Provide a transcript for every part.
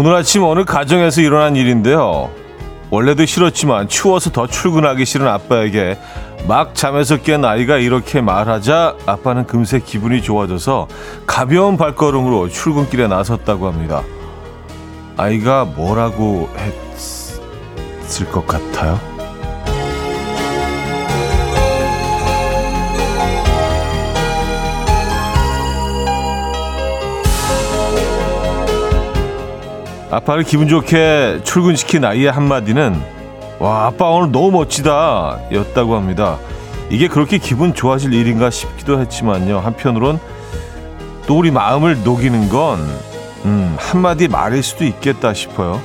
오늘 아침 어느 가정에서 일어난 일인데요. 원래도 싫었지만 추워서 더 출근하기 싫은 아빠에게 막 잠에서 깬 아이가 이렇게 말하자 아빠는 금세 기분이 좋아져서 가벼운 발걸음으로 출근길에 나섰다고 합니다. 아이가 뭐라고 했을 것 같아요? 아빠를 기분 좋게 출근시킨 아이의 한마디는 와 아빠 오늘 너무 멋지다 였다고 합니다. 이게 그렇게 기분 좋아질 일인가 싶기도 했지만요. 한편으론 또 우리 마음을 녹이는 건 음, 한마디 말일 수도 있겠다 싶어요.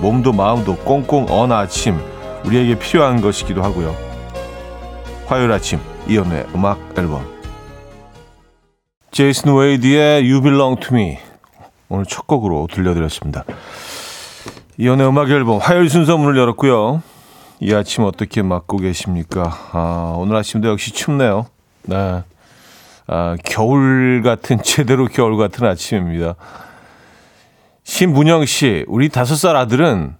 몸도 마음도 꽁꽁 언 아침 우리에게 필요한 것이기도 하고요. 화요일 아침 이연의 음악 앨범 제이슨 웨이디의 You Belong To Me 오늘 첫 곡으로 들려드렸습니다. 이연의 음악 앨범 화요일 순서 문을 열었고요. 이 아침 어떻게 맞고 계십니까? 아, 오늘 아침도 역시 춥네요. 네. 아, 겨울 같은, 제대로 겨울 같은 아침입니다. 신문영 씨, 우리 다섯 살 아들은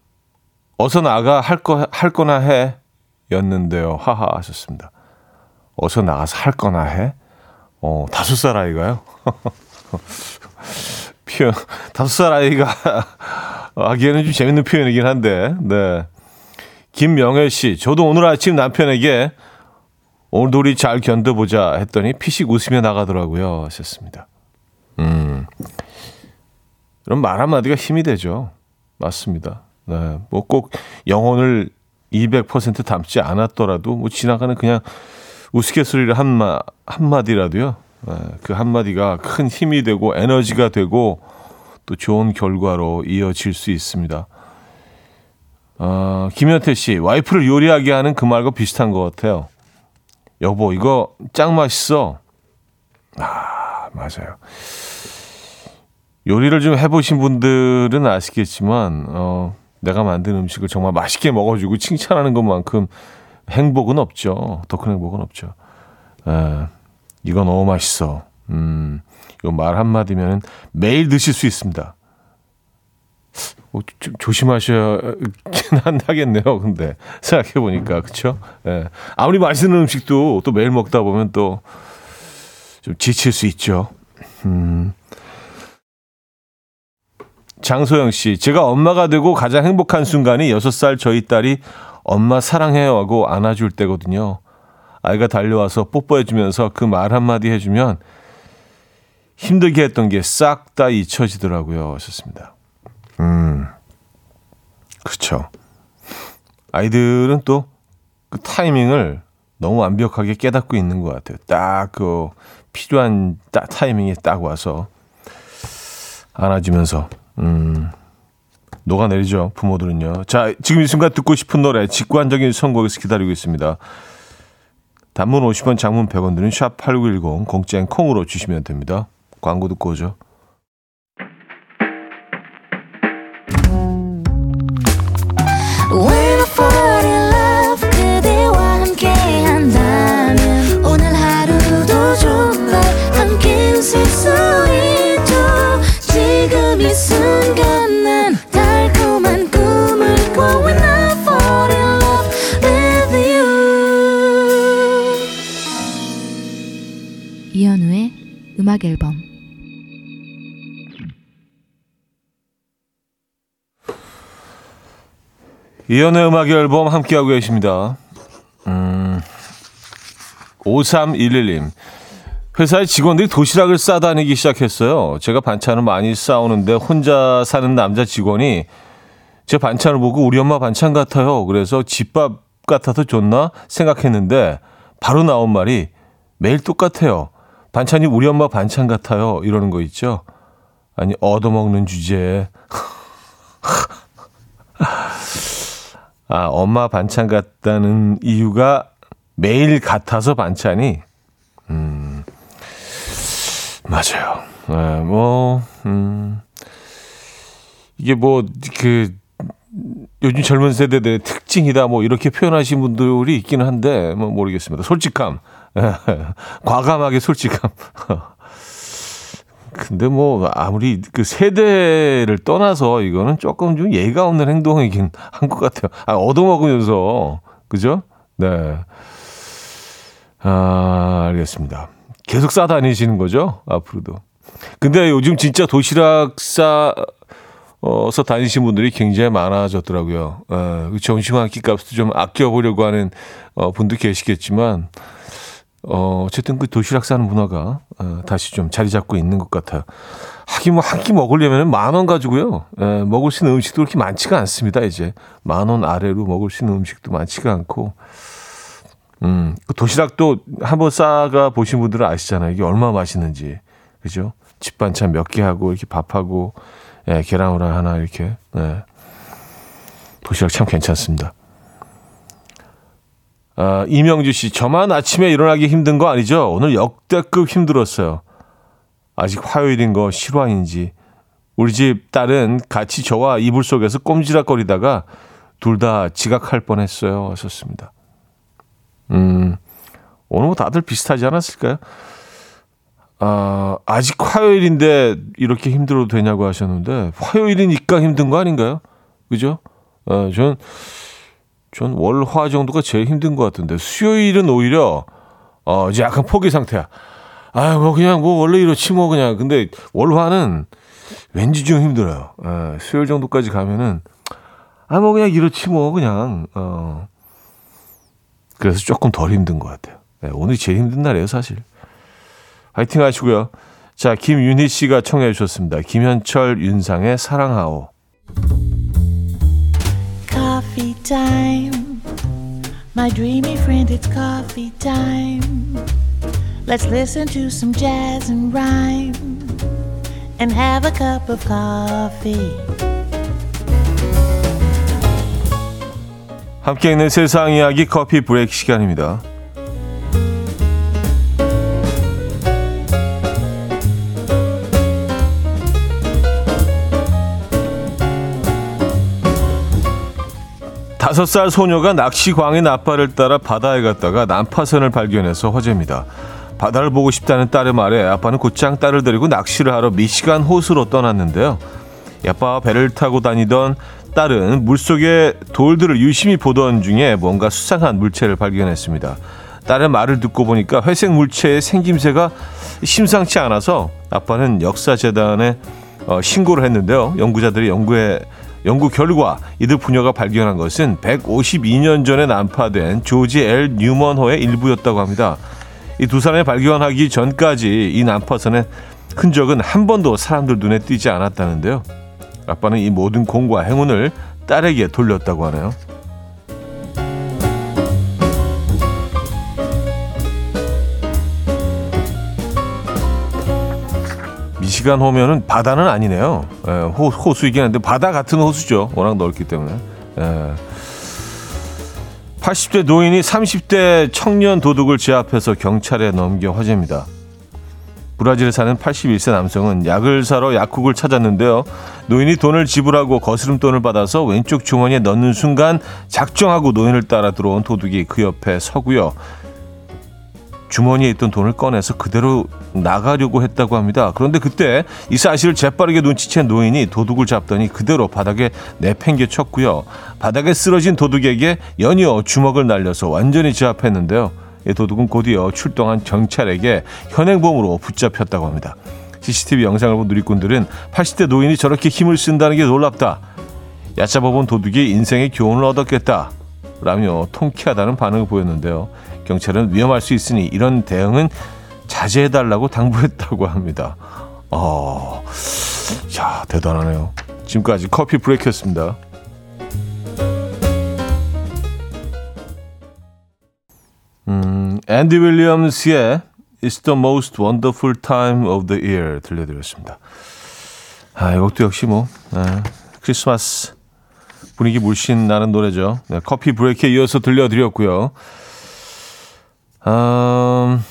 어서 나가 할 거, 할 거나 해. 였는데요. 하하 하셨습니다. 어서 나가서 할 거나 해? 어, 다섯 살 아이가요? 표현, 다섯 살 아이가 하기에는 좀 재밌는 표현이긴 한데, 네. 김명혜 씨, 저도 오늘 아침 남편에게 오늘도 우리 잘 견뎌보자 했더니 피식 웃으며 나가더라고요. 하셨습니다. 음. 그럼 말 한마디가 힘이 되죠. 맞습니다. 네. 뭐 꼭 영혼을 200% 담지 않았더라도 뭐 지나가는 그냥 우스갯소리를 한마, 한마디라도요. 네. 그 한마디가 큰 힘이 되고 에너지가 되고 또 좋은 결과로 이어질 수 있습니다. 어, 김현태 씨, 와이프를 요리하게 하는 그 말과 비슷한 것 같아요. 여보, 이거 짱 맛있어. 아, 맞아요. 요리를 좀 해보신 분들은 아시겠지만, 어, 내가 만든 음식을 정말 맛있게 먹어주고 칭찬하는 것만큼 행복은 없죠. 더 큰 행복은 없죠. 에, 이거 너무 맛있어. 음, 이말 한마디면 매일 드실 수 있습니다. 어, 좀 조심하셔야긴 한다겠네요. 근데 생각해 보니까 그렇죠. 예. 아무리 맛있는 음식도 또 매일 먹다 보면 또 좀 지칠 수 있죠. 음. 장소영 씨, 제가 엄마가 되고 가장 행복한 순간이 여섯 살 저희 딸이 엄마 사랑해요 하고 안아줄 때거든요. 아이가 달려와서 뽀뽀해주면서 그 말 한마디 해주면 힘들게 했던 게 싹 다 잊혀지더라고요. 하셨습니다. 음, 그렇죠. 아이들은 또 그 타이밍을 너무 완벽하게 깨닫고 있는 것 같아요. 딱 그 필요한 딱 타이밍에 딱 와서 안아주면서 음, 녹아내리죠. 부모들은요. 자, 지금 이 순간 듣고 싶은 노래 직관적인 선곡에서 기다리고 있습니다. 단문 50원, 장문 100원 드는 샵8910 공짜인 콩으로 주시면 됩니다. 광고 듣고 오죠. 음악 앨범 이연의 음악 앨범 함께하고 계십니다. 음, 5311님. 회사의 직원들이 도시락을 싸다니기 시작했어요. 제가 반찬을 많이 싸우는데 혼자 사는 남자 직원이 제 반찬을 보고 우리 엄마 반찬 같아요. 그래서 집밥 같아서 좋나 생각했는데 바로 나온 말이 매일 똑같아요. 반찬이 우리 엄마 반찬 같아요. 이러는 거 있죠. 아니, 얻어먹는 주제에. 아, 엄마 반찬 같다는 이유가 매일 같아서 반찬이, 음, 맞아요. 네, 뭐, 음, 이게 뭐, 그, 요즘 젊은 세대들의 특 징이다, 뭐, 이렇게 표현하신 분들이 있기는 한데, 뭐, 모르겠습니다. 솔직함. 과감하게 솔직함. 근데 뭐 아무리 그 세대를 떠나서 이거는 조금 좀 예의가 없는 행동이긴 한 것 같아요. 아, 얻어먹으면서 그죠? 네. 아, 알겠습니다. 계속 싸다니시는 거죠? 앞으로도. 근데 요즘 진짜 도시락 싸, 어서 다니신 분들이 굉장히 많아졌더라고요. 어, 점심 한 끼 값도 좀 아껴보려고 하는 어, 분도 계시겠지만, 어, 어쨌든 그 도시락 싸는 문화가 어, 다시 좀 자리 잡고 있는 것 같아요. 하긴 뭐 한 끼 먹으려면 만 원 가지고요. 에, 먹을 수 있는 음식도 그렇게 많지가 않습니다, 이제. 만 원 아래로 먹을 수 있는 음식도 많지가 않고. 음, 그 도시락도 한번 싸가 보신 분들은 아시잖아요. 이게 얼마나 맛있는지. 그죠? 집 반찬 몇 개 하고, 이렇게 밥하고, 예, 계란 후라이 하나 이렇게. 예. 도시락 참 괜찮습니다. 아, 이명주 씨, 저만 아침에 일어나기 힘든 거 아니죠? 오늘 역대급 힘들었어요. 아직 화요일인 거 실화인지. 우리 집 딸은 같이 저와 이불 속에서 꼼지락거리다가 둘 다 지각할 뻔했어요. 하셨습니다. 음, 오늘 뭐 다들 비슷하지 않았을까요? 아, 아직 화요일인데 이렇게 힘들어도 되냐고 하셨는데, 화요일이니까 힘든 거 아닌가요? 그죠? 어, 전, 전 월 화 정도가 제일 힘든 것 같은데, 수요일은 오히려, 어, 이제 약간 포기 상태야. 아, 뭐 그냥 뭐 원래 이렇지 뭐 그냥. 근데 월 화는 왠지 좀 힘들어요. 어, 수요일 정도까지 가면은, 아, 뭐 그냥 이렇지 뭐 그냥, 어. 그래서 조금 덜 힘든 것 같아요. 네, 오늘이 제일 힘든 날이에요, 사실. 화이팅 하시고요. 자, 김윤희 씨가 청해 주셨습니다. 김현철, 윤상의 사랑하오. Coffee time. My dreamy friend, it's coffee time. Let's listen to some jazz and rhyme and have a cup of coffee. 함께 있는 세상 이야기 커피 브레이크 시간입니다. 다섯 살 소녀가 낚시광인 아빠를 따라 바다에 갔다가 난파선을 발견해서 화제입니다. 바다를 보고 싶다는 딸의 말에 아빠는 곧장 딸을 데리고 낚시를 하러 미시간 호수로 떠났는데요. 아빠와 배를 타고 다니던 딸은 물속에 돌들을 유심히 보던 중에 뭔가 수상한 물체를 발견했습니다. 딸의 말을 듣고 보니까 회색 물체의 생김새가 심상치 않아서 아빠는 역사재단에 어, 신고를 했는데요. 연구자들이 연구에 연구 결과 이들 부녀가 발견한 것은 152년 전에 난파된 조지 엘 뉴먼호의 일부였다고 합니다. 이 두 사람이 발견하기 전까지 이 난파선의 흔적은 한 번도 사람들 눈에 띄지 않았다는데요. 아빠는 이 모든 공과 행운을 딸에게 돌렸다고 하네요. 시간 호면은 바다는 아니네요. 예, 호, 호수이긴 한데 바다 같은 호수죠. 워낙 넓기 때문에. 예. 80대 노인이 30대 청년 도둑을 제압해서 경찰에 넘겨 화제입니다. 브라질에 사는 81세 남성은 약을 사러 약국을 찾았는데요. 노인이 돈을 지불하고 거스름돈을 받아서 왼쪽 주머니에 넣는 순간 작정하고 노인을 따라 들어온 도둑이 그 옆에 서고요. 주머니에 있던 돈을 꺼내서 그대로 나가려고 했다고 합니다. 그런데 그때 이 사실을 재빠르게 눈치챈 노인이 도둑을 잡더니 그대로 바닥에 내팽개 쳤고요. 바닥에 쓰러진 도둑에게 연이어 주먹을 날려서 완전히 제압했는데요. 이 도둑은 곧이어 출동한 경찰에게 현행범으로 붙잡혔다고 합니다. CCTV 영상을 본 누리꾼들은 80대 노인이 저렇게 힘을 쓴다는 게 놀랍다. 얕잡아본 도둑이 인생의 교훈을 얻었겠다. 라며 통쾌하다는 반응을 보였는데요. 경찰은 위험할 수 있으니 이런 대응은 자제해달라고 당부했다고 합니다. 어, 야, 대단하네요. 지금까지 커피 브레이크였습니다. 음, 앤디 윌리엄스의 It's the most wonderful time of the year 들려드렸습니다. 아, 이것도 역시 뭐, 네, 크리스마스 분위기 물씬 나는 노래죠. 네, 커피 브레이크에 이어서 들려드렸고요. 음,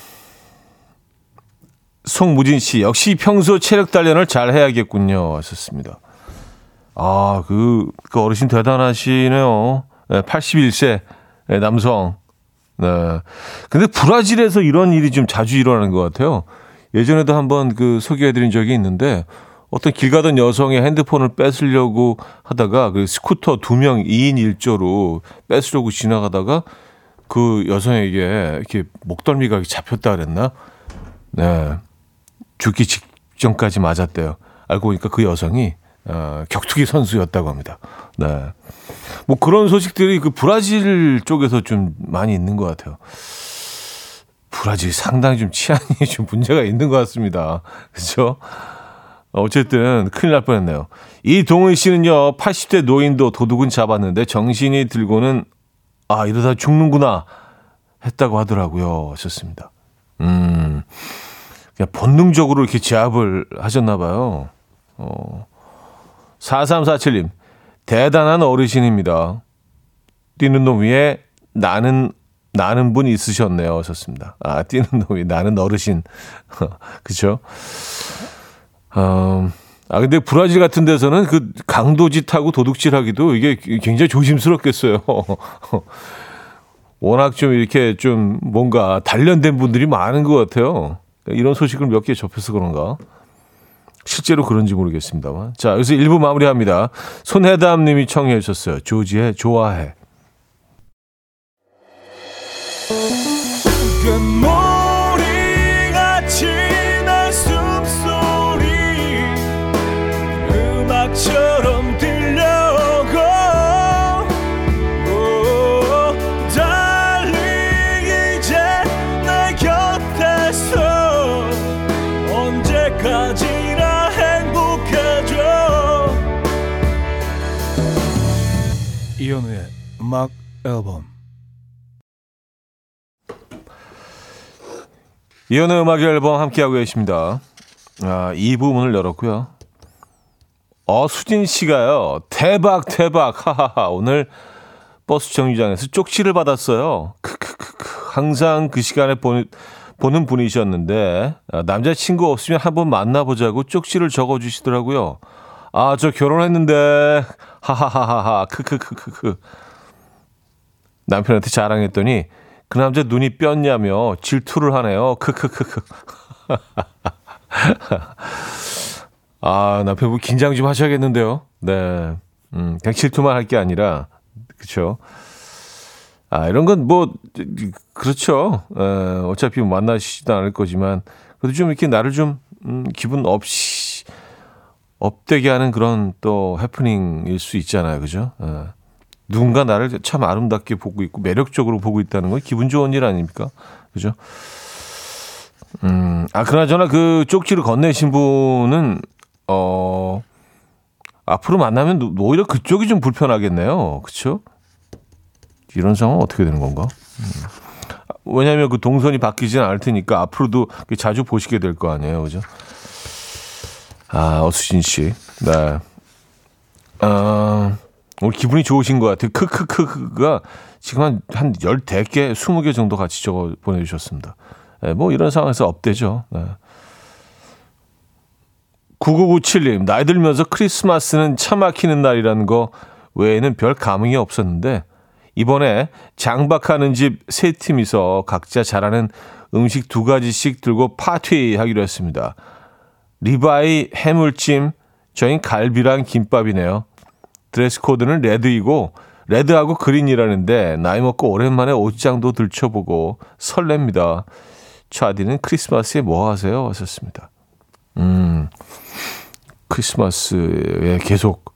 송무진 씨, 역시 평소 체력 단련을 잘 해야겠군요. 하셨습니다. 아, 그, 그 어르신 대단하시네요. 네, 81세 남성. 네. 근데 브라질에서 이런 일이 좀 자주 일어나는 것 같아요. 예전에도 한번 그 소개해드린 적이 있는데 어떤 길 가던 여성의 핸드폰을 뺏으려고 하다가 그 스쿠터 두 명 2인 1조로 뺏으려고 지나가다가 그 여성에게 이렇게 목덜미가 잡혔다 그랬나? 네. 죽기 직전까지 맞았대요. 알고 보니까 그 여성이 어, 격투기 선수였다고 합니다. 네. 뭐 그런 소식들이 그 브라질 쪽에서 좀 많이 있는 것 같아요. 브라질 상당히 좀 치안이 좀 문제가 있는 것 같습니다. 그렇죠? 어쨌든 큰일 날 뻔했네요. 이동은 씨는요 80대 노인도 도둑은 잡았는데 정신이 들고는 아 이러다 죽는구나 했다고 하더라고요. 하셨습니다. 음 그냥 본능적으로 이렇게 제압을 하셨나 봐요. 어 4347님 대단한 어르신입니다. 뛰는 놈 위에 나는 나는 분 있으셨네요. 하셨습니다. 아 뛰는 놈 위에 나는 어르신 그죠? 어, 아, 근데 브라질 같은 데서는 그 강도짓하고 도둑질하기도 이게 굉장히 조심스럽겠어요. 워낙 좀 이렇게 좀 뭔가 단련된 분들이 많은 것 같아요. 이런 소식을 몇 개 접해서 그런가. 실제로 그런지 모르겠습니다만. 자, 여기서 1부 마무리합니다. 손혜담 님이 청해 주셨어요. 조지의 좋아해. 음악 앨범 이연의 음악 앨범 함께하고 계십니다. 아, 이 부분을 열었고요. 어, 수진 씨가요. 대박, 대박. 하하하. 오늘 버스 정류장에서 쪽지를 받았어요. 크크크크. 항상 그 시간에 보는, 보는 분이셨는데, 아, 남자친구 없으면 한번 만나보자고 쪽지를 적어주시더라고요. 아, 저 결혼했는데, 하하하하하. 크크크크크. 남편한테 자랑했더니, 그 남자 눈이 뼈냐며 질투를 하네요. 크크크크. 아, 남편분 긴장 좀 하셔야겠는데요. 네. 음, 그냥 질투만 할 게 아니라, 그쵸. 아, 이런 건 뭐, 그렇죠. 에, 어차피 만나시지도 않을 거지만, 그래도 좀 이렇게 나를 좀, 음, 기분 없이, 업되게 하는 그런 또 해프닝일 수 있잖아요. 그죠? 에. 누군가 나를 참 아름답게 보고 있고 매력적으로 보고 있다는 건 기분 좋은 일 아닙니까? 그죠? 음, 아, 그나저나 그 쪽지를 건네신 분은, 어, 앞으로 만나면 오히려 그쪽이 좀 불편하겠네요. 그쵸? 이런 상황은 어떻게 되는 건가? 음. 왜냐하면 그 동선이 바뀌지는 않을 테니까 앞으로도 자주 보시게 될 거 아니에요. 그죠? 아, 어수진 씨. 네. 아, 오늘 기분이 좋으신 것 같아요. 크크크크가 지금 한, 한 14개, 20개 정도 같이 적어 보내주셨습니다. 네, 뭐 이런 상황에서 업되죠. 네. 9997님, 나이 들면서 크리스마스는 차 막히는 날이라는 거 외에는 별 감흥이 없었는데, 이번에 장박하는 집 세 팀이서 각자 잘하는 음식 두 가지씩 들고 파티하기로 했습니다. rib eye 해물찜, 저희 갈비랑 김밥이네요. 드레스 코드는 red이고 red하고 green이라는데 나이 먹고 오랜만에 옷장도 들춰보고 설렙니다. 차디는 크리스마스에 뭐 하세요? 하셨습니다. 음, 크리스마스에 계속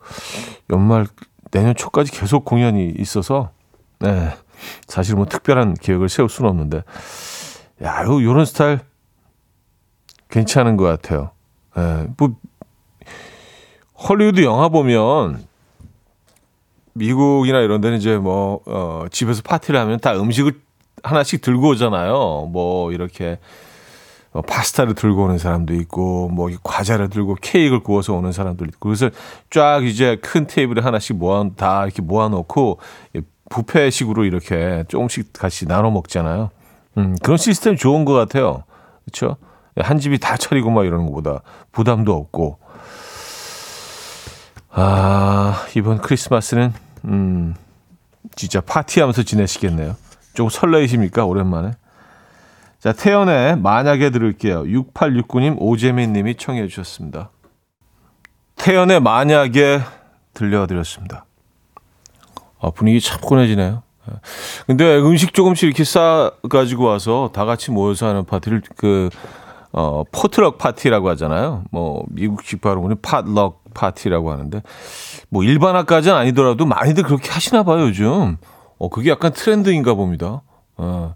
연말 내년 초까지 계속 공연이 있어서 네, 사실 뭐 특별한 계획을 세울 수는 없는데 야, 요, 요런 스타일 괜찮은 것 같아요. 네, 뭐 헐리우드 영화 보면 미국이나 이런 데는 이제 뭐, 어, 집에서 파티를 하면 다 음식을 하나씩 들고 오잖아요. 뭐, 이렇게, 어, 파스타를 들고 오는 사람도 있고, 뭐, 과자를 들고 케이크를 구워서 오는 사람도 있고, 그래서 쫙 이제 큰 테이블에 하나씩 모아, 다 이렇게 모아놓고, 부페식으로 이렇게 조금씩 같이 나눠 먹잖아요. 음, 그런 시스템 좋은 것 같아요. 그렇죠? 한 집이 다 차리고 막 이러는 것보다 부담도 없고. 아, 이번 크리스마스는 음, 진짜 파티하면서 지내시겠네요. 조금 설레이십니까? 오랜만에. 자, 태연의 만약에 들을게요. 6869님, 오재민 님이 청해 주셨습니다. 태연의 만약에 들려드렸습니다. 아, 분위기 차분해지네요. 예. 근데 음식 조금씩 이렇게 싸가지고 와서 다 같이 모여서 하는 파티를 그, 어, 포트럭 파티라고 하잖아요. 뭐, 미국식 발음으로는 팟럭 파티라고 하는데, 뭐, 일반화까지는 아니더라도 많이들 그렇게 하시나 봐요, 요즘. 어, 그게 약간 트렌드인가 봅니다. 어,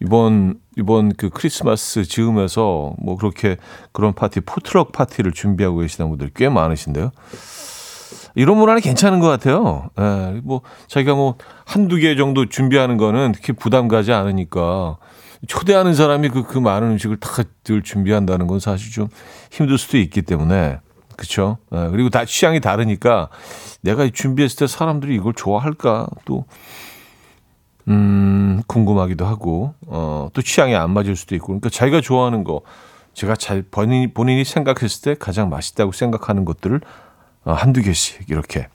이번, 이번 그 크리스마스 즈음에서 뭐 그렇게 그런 파티, 포트럭 파티를 준비하고 계시는 분들 꽤 많으신데요. 이런 문화는 괜찮은 것 같아요. 예, 뭐, 자기가 뭐, 한두 개 정도 준비하는 거는 특히 부담 가지 않으니까, 초대하는 사람이 그, 그 많은 음식을 다들 준비한다는 건 사실 좀 힘들 수도 있기 때문에, 예, 그리고 다 취향이 다르니까, 내가 준비했을 때 사람들이 이걸 좋아할까? 또, 음, 궁금하기도 하고, 어, 또 취향이 안 맞을 수도 있고, 그러니까 자기가 좋아하는 거, 제가 잘 본인이, 본인이 생각했을 때 가장 맛있다고 생각하는 것들을 어, 한두 개씩 이렇게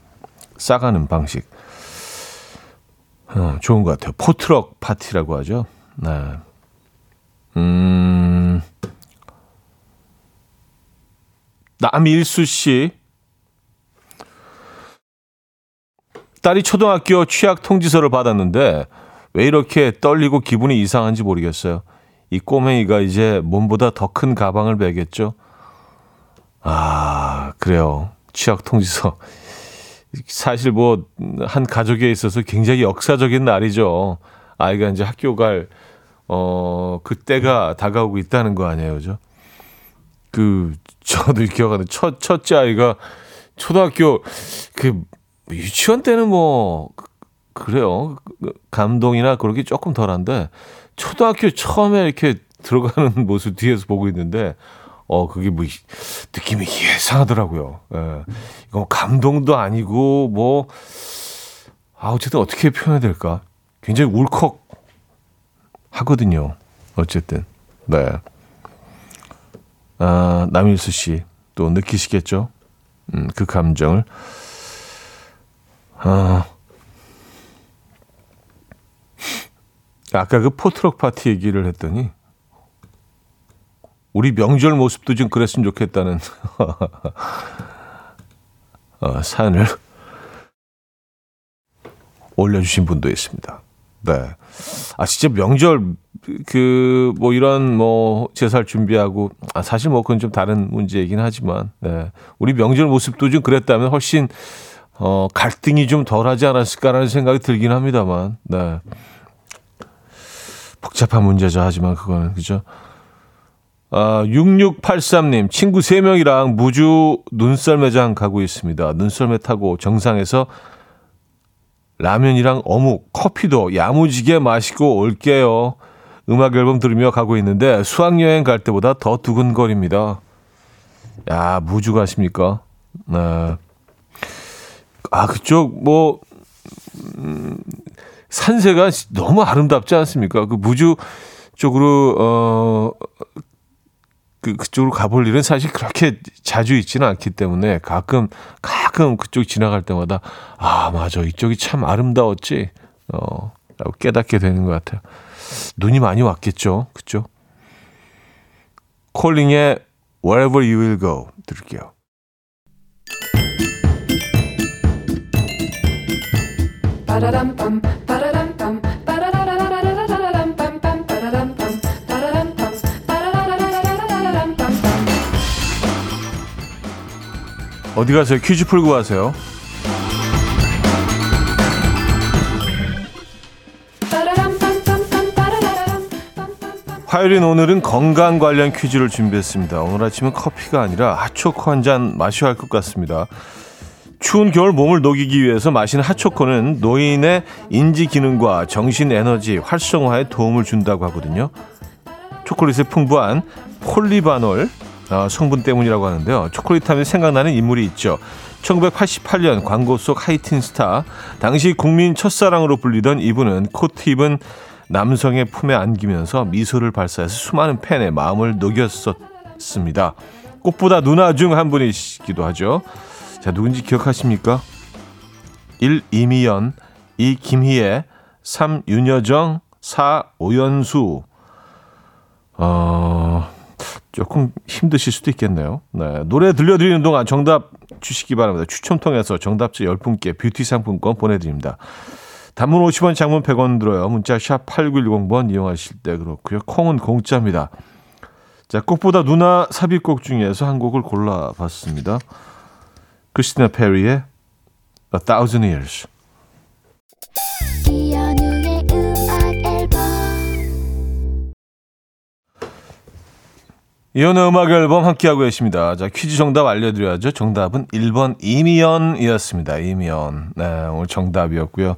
싸가는 방식. 어, 좋은 것 같아요. 포트럭 파티라고 하죠. 네. 음, 남일수 씨. 딸이 초등학교 취약 통지서를 받았는데 왜 이렇게 떨리고 기분이 이상한지 모르겠어요. 이 꼬맹이가 이제 몸보다 더 큰 가방을 매겠죠. 아, 그래요. 취약 통지서. 사실 뭐, 한 가족에 있어서 굉장히 역사적인 날이죠. 아이가 이제 학교 갈, 어, 그때가 다가오고 있다는 거 아니에요. 그죠? 그, 저도 기억하는 첫, 첫째 아이가 초등학교, 그, 유치원 때는 뭐, 그- 그래요. 감동이나 그런 게 조금 덜한데, 초등학교 처음에 이렇게 들어가는 모습 뒤에서 보고 있는데, 어, 그게 뭐, 느낌이 예상하더라고요. 예. 이거 감동도 아니고, 뭐, 아, 어쨌든 어떻게 표현해야 될까? 굉장히 울컥 하거든요. 어쨌든. 네. 아, 남일수 씨, 또 느끼시겠죠? 음, 그 감정을. 아, 아까 그 포트럭 파티 얘기를 했더니, 우리 명절 모습도 좀 그랬으면 좋겠다는 어, 사연을 올려주신 분도 있습니다. 네. 아, 진짜 명절, 그, 뭐, 이런, 뭐, 제살 준비하고, 아, 사실 뭐, 그건 좀 다른 문제이긴 하지만, 네. 우리 명절 모습도 좀 그랬다면 훨씬, 어, 갈등이 좀 덜 하지 않았을까라는 생각이 들긴 합니다만, 네. 복잡한 문제죠. 하지만 그거는, 그죠? 아, 6683님, 친구 3명이랑 무주 눈썰 매장 가고 있습니다. 눈썰매 타고 정상에서 라면이랑 어묵, 커피도 야무지게 마시고 올게요. 음악 앨범 들으며 가고 있는데 수학여행 갈 때보다 더 두근거립니다. 야, 무주 가십니까? 네. 아, 그쪽, 뭐, 음, 산세가 너무 아름답지 않습니까? 그 무주 쪽으로, 어, 그, 그쪽으로 가볼 일은 사실 그렇게 자주 있지는 않기 때문에 가끔, 가끔 그쪽 지나갈 때마다, 아, 맞아. 이쪽이 참 아름다웠지. 어, 라고 깨닫게 되는 것 같아요. 눈이 많이 왔겠죠. 그죠? 콜링의 Wherever You Will Go 들을게요. Ba-da-dum-bum, 어디 가세요? 퀴즈 풀고 가세요. 화요일인 오늘은 건강 관련 퀴즈를 준비했습니다. 오늘 아침은 커피가 아니라 핫초코 한 잔 마셔야 할 것 같습니다. 추운 겨울 몸을 녹이기 위해서 마시는 핫초코는 노인의 인지 기능과 정신 에너지 활성화에 도움을 준다고 하거든요. 초콜릿에 풍부한 flavanol 어, 성분 때문이라고 하는데요. 초콜릿 하면 생각나는 인물이 있죠. 1988년 광고 속 하이틴 스타, 당시 국민 첫사랑으로 불리던 이분은 코트 입은 남성의 품에 안기면서 미소를 발사해서 수많은 팬의 마음을 녹였었습니다. 꽃보다 누나 중 한 분이시기도 하죠. 자, 누군지 기억하십니까? 1. 이미연, 2. 김희애, 3. 윤여정, 4. 오연수. 어, 조금 힘드실 수도 있겠네요. 네. 노래 들려드리는 동안 정답 주시기 바랍니다. 추첨 통해서 정답자 10분께 뷰티 상품권 보내드립니다. 단문 50원, 장문 100원 들어요. 문자 샵 8910번 이용하실 때 그렇고요. 콩은 공짜입니다. 자, 꽃보다 누나 삽입곡 중에서 한 곡을 골라봤습니다. 크리스티나 페리의 A Thousand Years. 이혼의 음악 앨범 함께하고 계십니다. 자, 퀴즈 정답 알려드려야죠. 정답은 1번 이미연이었습니다. 이미연. 네, 오늘 정답이었고요.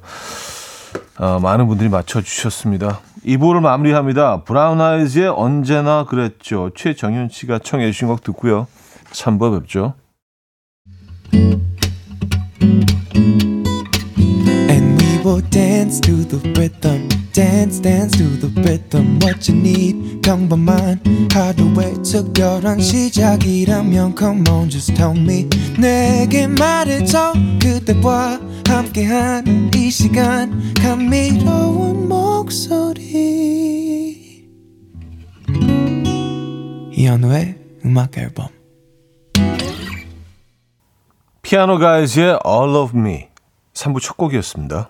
어, 많은 분들이 맞춰주셨습니다. 2부를 마무리합니다. 브라운 아이즈의 언제나 그랬죠. 최정현 씨가 청해 주신 곡 듣고요. 3부 뵙죠. And we will dance to the rhythm. Dance, dance to the rhythm. What you need, 평범한 하루의 특별한 시작이라면 Come on, just tell me. 내게 말해줘. 그대와 함께한 이 시간. 감미로운 목소리. 이현우의 음악 앨범. 피아노 가이즈의 All of Me. 3부 첫 곡이었습니다.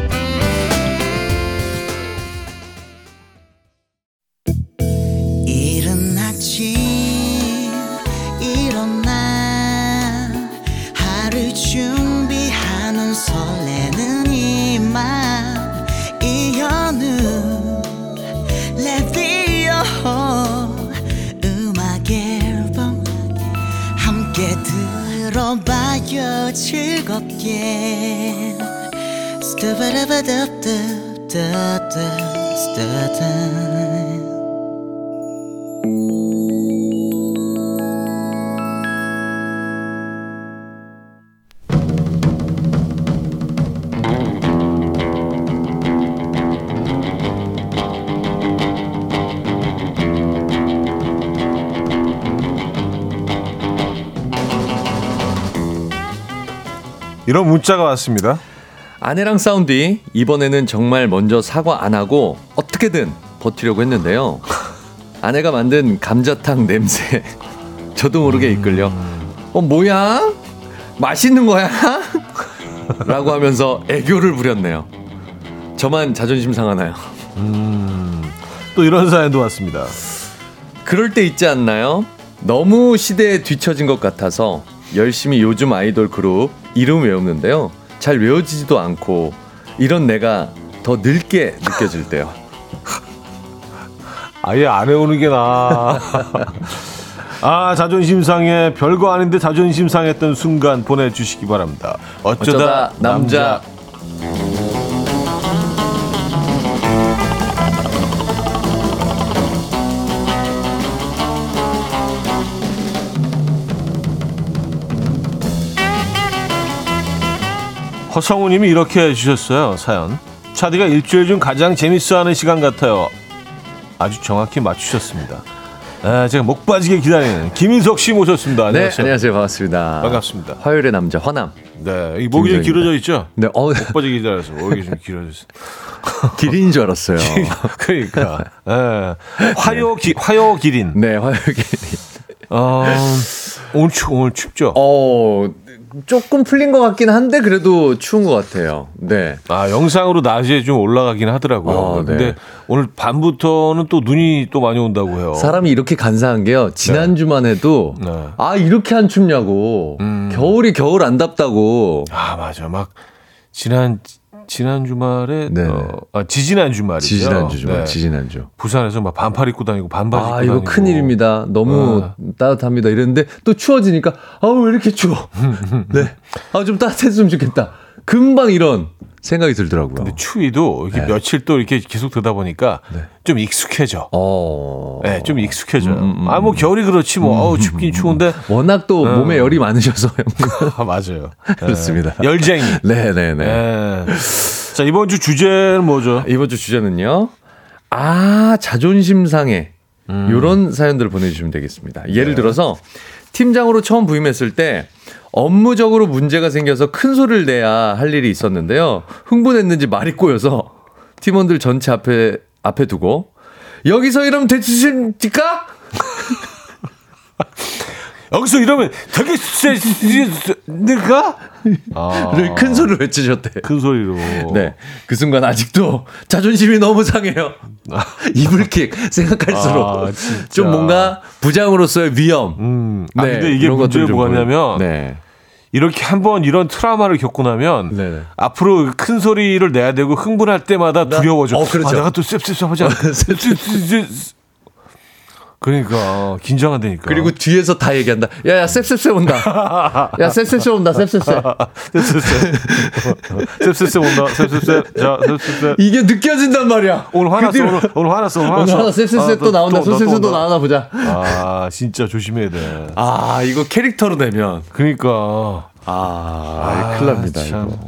즐겁게. 스타바라바답답답답답 이런 문자가 왔습니다. 아내랑 싸운 뒤 이번에는 정말 먼저 사과 안 하고 어떻게든 버티려고 했는데요. 아내가 만든 감자탕 냄새 저도 모르게 이끌려 어 뭐야 맛있는 거야? 라고 하면서 애교를 부렸네요. 저만 자존심 상하나요? 또 이런 사연도 왔습니다. 그럴 때 있지 않나요? 너무 시대에 뒤처진 것 같아서 열심히 요즘 아이돌 그룹 이름 외우는데요. 잘 외워지지도 않고 이런 내가 더 늙게 느껴질 때요. 아예 안 해오는 게 나아. 아, 자존심 상해. 별거 아닌데 자존심 상했던 순간 보내주시기 바랍니다. 어쩌다, 어쩌다 남자. 허성우님이 이렇게 해주셨어요. 사연. 차디가 일주일 중 가장 재밌어하는 시간 같아요. 아주 정확히 맞추셨습니다. 아, 제가 목 빠지게 기다리는 김인석 씨 모셨습니다. 네, 안녕하세요. 안녕하세요. 반갑습니다. 반갑습니다. 화요일의 남자 화남. 네, 이 목이 좀. 길어져 있죠? 네, 어, 목 빠지게 기다려서 목이 좀 길어졌어요. 기린인 줄 알았어요. 그러니까. 예. 화요 기, 화요 기린. 네, 화요일 기린. 어, 오늘 추, 오늘 춥죠? 어, 조금 풀린 것 같긴 한데 그래도 추운 것 같아요. 네. 아, 영상으로 낮에 좀 올라가긴 하더라고요. 어, 네. 근데 오늘 밤부터는 또 눈이 또 많이 온다고 해요. 사람이 이렇게 간사한 게요. 지난 주만 해도 네. 아 이렇게 안 춥냐고 음. 겨울이 겨울 안 답다고 아, 맞아. 막 지난 지난 주말에 네. 어, 아, 지지난 주말이죠. 지지난 주 주말 네. 지지난 주. 부산에서 막 반팔 입고 다니고 반바지 입고 아 이거 다니고. 큰일입니다. 너무 어. 따뜻합니다. 이랬는데 또 추워지니까 아우 왜 이렇게 추워. 네. 아 좀 따뜻했으면 좋겠다. 금방 이런 생각이 들더라고요. 근데 추위도 이렇게 네. 며칠 또 이렇게 계속 되다 보니까 네. 좀 익숙해져. 어. 네, 좀 익숙해져요. 음, 음, 아, 뭐 겨울이 그렇지 뭐. 어우, 춥긴 추운데. 워낙 또 어. 몸에 열이 많으셔서. 아, 맞아요. 그렇습니다. 네. 열쟁이. 네네네. 네. 자, 이번 주 주제는 뭐죠? 이번 주 주제는요. 아, 자존심 상해. 요런 사연들을 보내주시면 되겠습니다. 예를 들어서 팀장으로 처음 부임했을 때 업무적으로 문제가 생겨서 큰 소리를 내야 할 일이 있었는데요. 흥분했는지 말이 꼬여서 팀원들 전체 앞에, 앞에 두고 여기서 이러면 되십니까? 여기서 이러면 되게 세니까 아, 를큰 소리로 외치셨대. 큰 소리로. 네. 그 순간 아직도 자존심이 너무 상해요. 이불킥 생각할수록 아. 좀 뭔가 부장으로서의 위험. 음. 아, 네, 근데 이게 좀 뭐냐면 네. 이렇게 한번 이런 트라우마를 겪고 나면 네네. 앞으로 큰 소리를 내야 되고 흥분할 때마다 두려워져. 어, 그렇죠. 아, 내가 또 쎄쎄쎄하지 않아. 그러니까 긴장한다니까. 그리고 뒤에서 다 얘기한다. 야야 셉셉셉 온다. 야 셉셉셉 온다. 셉셉셉. 쎄쎄쎄. 쎄쎄쎄 온다. 쎄쎄쎄. 자, 쎄쎄쎄. 이게 느껴진단 말이야. 오늘 화났어. 그 뒤로- 오늘, 오늘 화났어. 오늘 오늘 화났어. 하나 셉셉셉 아, 또 나온다. 셉셉셉 또 또, 나오나 보자. 아, 진짜 조심해야 돼. 아 이거 캐릭터로 내면 그러니까. 아, 큰일 납니다 참. 이거.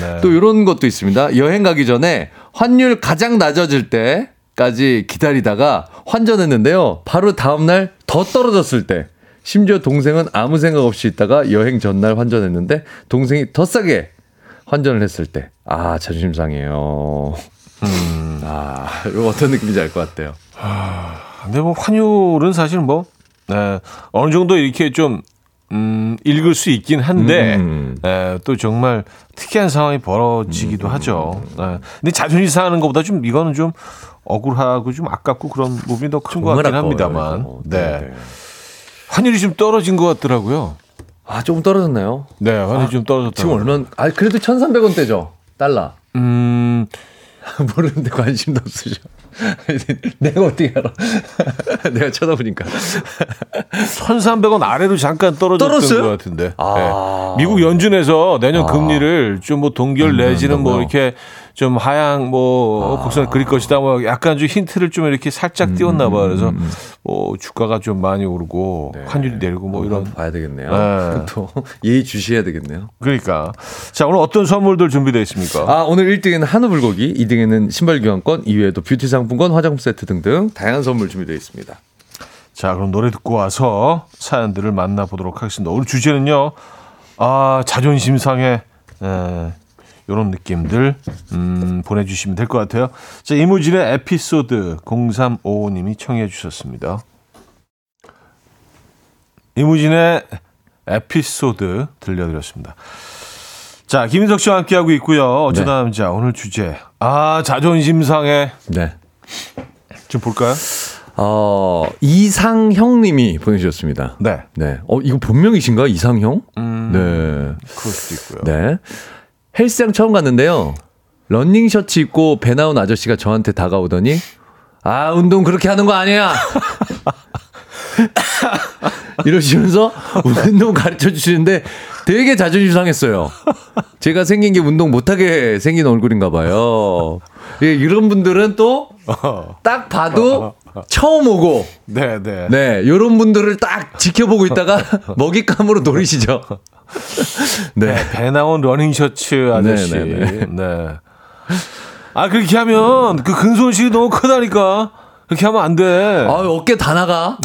네. 또 이런 것도 있습니다. 여행 가기 전에 환율 가장 낮아질 때 까지 기다리다가 환전했는데요. 바로 다음날 더 떨어졌을 때. 심지어 동생은 아무 생각 없이 있다가 여행 전날 환전했는데 동생이 더 싸게 환전을 했을 때. 아, 자존심 상해요. 아, 이거 어떤 느낌인지 알 것 같아요. 근데 뭐 환율은 사실 뭐 네, 어느 정도 이렇게 좀 음, 읽을 수 있긴 한데 음. 에, 또 정말 특이한 상황이 벌어지기도 음. 하죠. 에, 근데 자존심 상하는 것보다 좀 이거는 좀 억울하고 좀 아깝고 그런 부분이 더 큰 것 같긴 합니다만. 이거. 네. 네. 환율이 좀 떨어진 것 같더라고요. 아, 조금 떨어졌나요? 네, 환율이 좀 떨어졌다. 지금 얼마, 아, 그래도 1,300원대죠. 달러. 음, 모르는데 관심도 없으셔. 내가 어떻게 알아? 내가 쳐다보니까. 1,300원 아래로 잠깐 떨어졌던? 것 같은데. 아. 네. 미국 연준에서 내년 금리를 좀 뭐 동결 내지는 뭐? 이렇게 좀 하향 뭐 곡선을 그릴 것이다 뭐 약간 좀 힌트를 좀 이렇게 살짝 띄웠나 봐요. 그래서 뭐 주가가 좀 많이 오르고 환율이 내리고 뭐 이런 봐야 되겠네요. 네. 또 예의 주시해야 되겠네요. 그러니까 자 오늘 어떤 선물들 준비되어 있습니까? 아, 오늘 1등에는 한우 불고기, 2등에는 신발 교환권, 2위에도 뷰티 상품권, 화장품 세트 등등 다양한 선물 준비되어 있습니다. 자 그럼 노래 듣고 와서 사연들을 만나보도록 하겠습니다. 오늘 주제는요. 아 자존심 상해 에, 이런 느낌들 음, 보내주시면 될 것 같아요. 자 이무진의 에피소드 0355님이 청해 주셨습니다. 이무진의 에피소드 들려드렸습니다. 자 김인석 씨와 함께하고 있고요. 어쩌다 네. 남자 오늘 주제 아 자존심 상해 네. 좀 볼까요? 어, 이상형 님이 보내주셨습니다. 네. 네. 어, 이거 본명이신가? 이상형? 음, 네. 그럴 수도 있고요. 네. 헬스장 처음 갔는데요. 런닝 셔츠 입고 배 나온 아저씨가 저한테 다가오더니 아, 운동 그렇게 하는 거 아니야. 이러시면서 운동 가르쳐 주시는데 되게 자존심 상했어요. 제가 생긴 게 운동 못하게 생긴 얼굴인가 봐요. 예, 이런 분들은 또 딱 봐도 처음 오고 네, 네. 네, 요런 분들을 딱 지켜보고 있다가 먹잇감으로 노리시죠. 네. 배 나온 러닝 셔츠 아저씨. 네, 네, 네, 아, 그렇게 하면 그 근손실이 너무 크다니까. 그렇게 하면 안 돼. 아, 어깨 다 나가.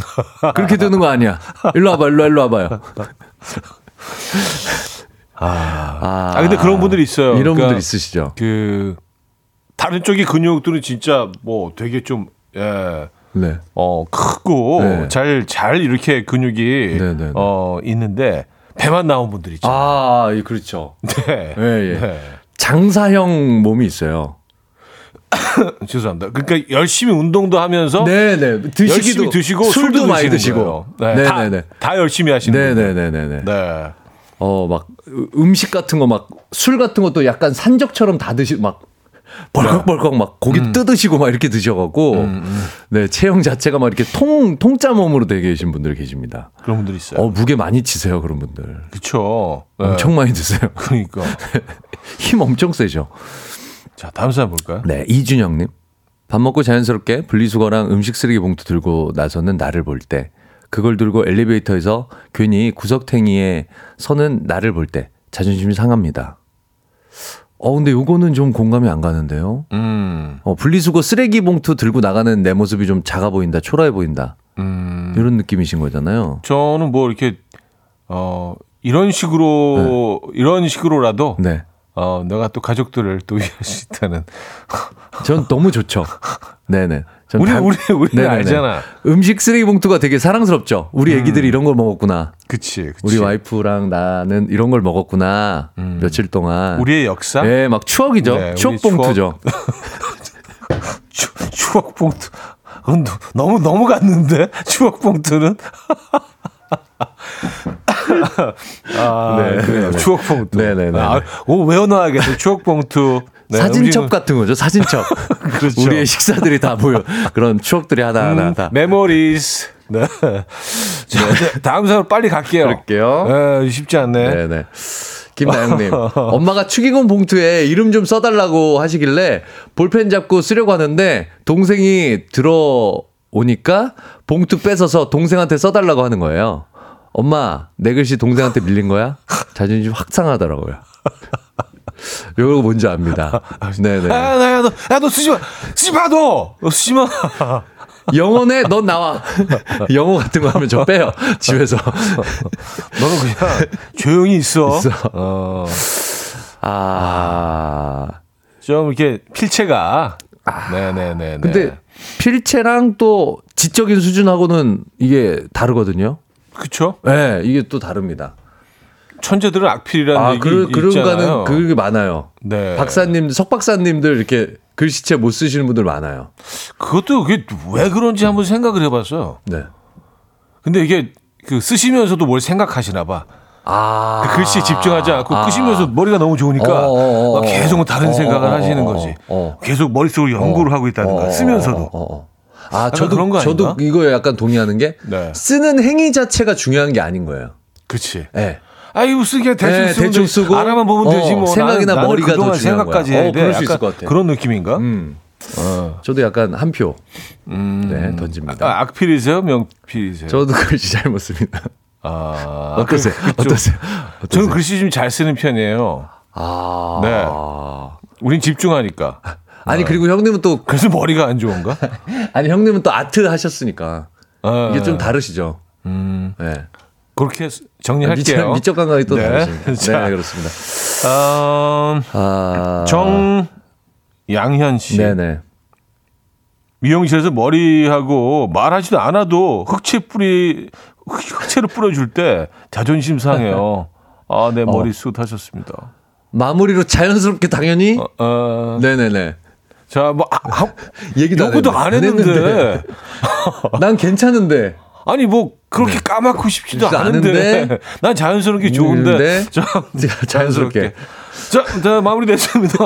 그렇게 되는 거 아니야. 일로 와봐, 일로, 와, 일로 와봐요. 아, 아, 근데 그런 분들이 있어요. 이런 그러니까 분들 있으시죠. 그, 다른 쪽의 근육들은 진짜 뭐 되게 좀, 예, 네. 어, 크고 네. 잘, 잘 이렇게 근육이, 네, 네, 네. 어, 있는데 배만 나온 분들 있죠. 아, 예, 그렇죠. 네. 예, 예. 네. 장사형 몸이 있어요. 죄송합니다. 그러니까 열심히 운동도 하면서 네, 네. 드시기도 열심히 드시고 술도 술도 많이 드시고. 거예요. 네, 네, 다, 네, 네. 다 열심히 하시는 네, 거예요. 네, 네, 네, 네. 네. 어, 막 으- 음식 같은 거 막 술 같은 것도 약간 산적처럼 다 드시 막 벌컥벌컥 막 고기 음. 뜯으시고 막 이렇게 드셔갖고 네 체형 자체가 막 이렇게 통 통짜 몸으로 되게 계신 분들 계십니다. 그런 분들 있어요. 어 무게 많이 치세요 그런 분들. 그렇죠. 엄청 많이 드세요. 그러니까. 힘 엄청 세죠. 자, 다음 사람 볼까요? 네 이준영님 밥 먹고 자연스럽게 분리수거랑 음식 쓰레기 봉투 들고 나서는 나를 볼 때 그걸 들고 엘리베이터에서 괜히 구석탱이에 서는 나를 볼 때 자존심이 상합니다. 어 근데 요거는 좀 공감이 안 가는데요. 음. 어, 분리수거 쓰레기 봉투 들고 나가는 내 모습이 좀 작아 보인다, 초라해 보인다. 음. 이런 느낌이신 거잖아요. 저는 뭐 이렇게 어 이런 식으로 이런 식으로라도 네. 어 내가 또 가족들을 또 위할 수 있다는 전 너무 좋죠. 네네. 전 우리 다- 우리 우리 네네네. 알잖아. 음식 쓰레기 봉투가 되게 사랑스럽죠. 우리 애기들이 이런 걸 먹었구나. 그치, 그치. 우리 와이프랑 나는 이런 걸 먹었구나. 며칠 동안. 우리의 역사, 네, 막 추억이죠. 네, 추억 봉투죠. 추, 추억 봉투. 너- 너무 너무 갔는데 추억 봉투는. 아, 네. 네, 네. 추억 봉투. 네, 네, 네, 아, 네. 오 외워놔야겠어. 추억 봉투. 네, 사진첩 음식은- 같은 거죠. 사진첩. 그렇죠. 우리의 식사들이 다 모여. 그런 추억들이 하나하나 음, 다. memories. 네. 자, 다음 사람 빨리 갈게요. 그럴게요. 네, 쉽지 않네. 네네. 김나영님, 엄마가 축의금 봉투에 이름 좀 써달라고 하시길래 볼펜 잡고 쓰려고 하는데 동생이 들어오니까 봉투 뺏어서 동생한테 써달라고 하는 거예요. 엄마, 내 글씨 동생한테 밀린 거야? 자존심 확 상하더라고요. 이거 뭔지 압니다. 네네. 아, 나, 야, 너, 야, 너 쓰지 마. 쓰지 마, 너! 너 쓰지 마. 영어네, 넌 나와. 영어 같은 거 하면 저 빼요. 집에서. 너는 그냥 조용히 있어. 있어. 어, 아. 좀 이렇게 필체가. 네네네. 아. 근데 필체랑 또 지적인 수준하고는 이게 다르거든요. 그쵸? 네, 이게 또 다릅니다. 천재들은 악필이라는 아, 얘기 그, 있잖아요. 그런가는 그게 많아요. 네. 박사님, 석 박사님들 이렇게 글씨체 못 쓰시는 분들 많아요. 그것도 그게 왜 그런지 한번 생각을 해봤어요. 네. 근데 이게 그 쓰시면서도 뭘 생각하시나 봐. 아. 그 글씨에 집중하지 않고 아. 끄시면서 머리가 너무 좋으니까 어, 어, 어, 막 계속 다른 어, 생각을 어, 하시는 어, 거지. 어, 어. 계속 머릿속으로 연구를 하고 있다든가 어, 쓰면서도. 어, 어, 어. 아, 그런 저도, 거 저도? 이거에 약간 동의하는 게 네. 쓰는 행위 자체가 중요한 게 아닌 거예요. 그치. 네. 아이고 쓰기야 대충 네, 쓰면 대충. 쓰고, 알아만 보면 어, 되지 뭐. 생각이나 나는, 머리가 나는 더 중요한 생각까지 거야. 어, 돼. 그럴 수 있을 것 같아. 그런 느낌인가? 음. 어. 저도 약간 한 표. 네, 던집니다. 아, 악필이세요? 명필이세요? 저도 글씨 잘못 씁니다. 아, 어떠세요? 그- 그쪽. 어떠세요? 어떠세요? 저는 글씨 좀 잘 쓰는 편이에요. 아. 네. 우린 집중하니까. 아니 그리고 형님은 또 그래서 머리가 안 좋은가? 아니 형님은 또 아트 하셨으니까 어, 이게 좀 다르시죠. 음, 네. 그렇게 정리할게요. 미적, 미적 감각이 또 네. 다르십니다. 자. 네, 그렇습니다. 음, 아. 정양현 씨. 네네. 미용실에서 머리하고 말하지도 않아도 흑채 뿌리 흑채를 뿌려줄 때 자존심 상해요. 아, 내 머리 숱 하셨습니다. 마무리로 자연스럽게 당연히. 어, 어, 네네네. 자, 뭐 아, 아, 얘기도 안 요거도 안 했는데. 했는데. 난 괜찮은데. 아니 뭐 그렇게 까맣고 싶지도 않은데. 않은데. 난 자연스럽게 좋은데. 네. 자, 자연스럽게. 자, 자 마무리됐습니다.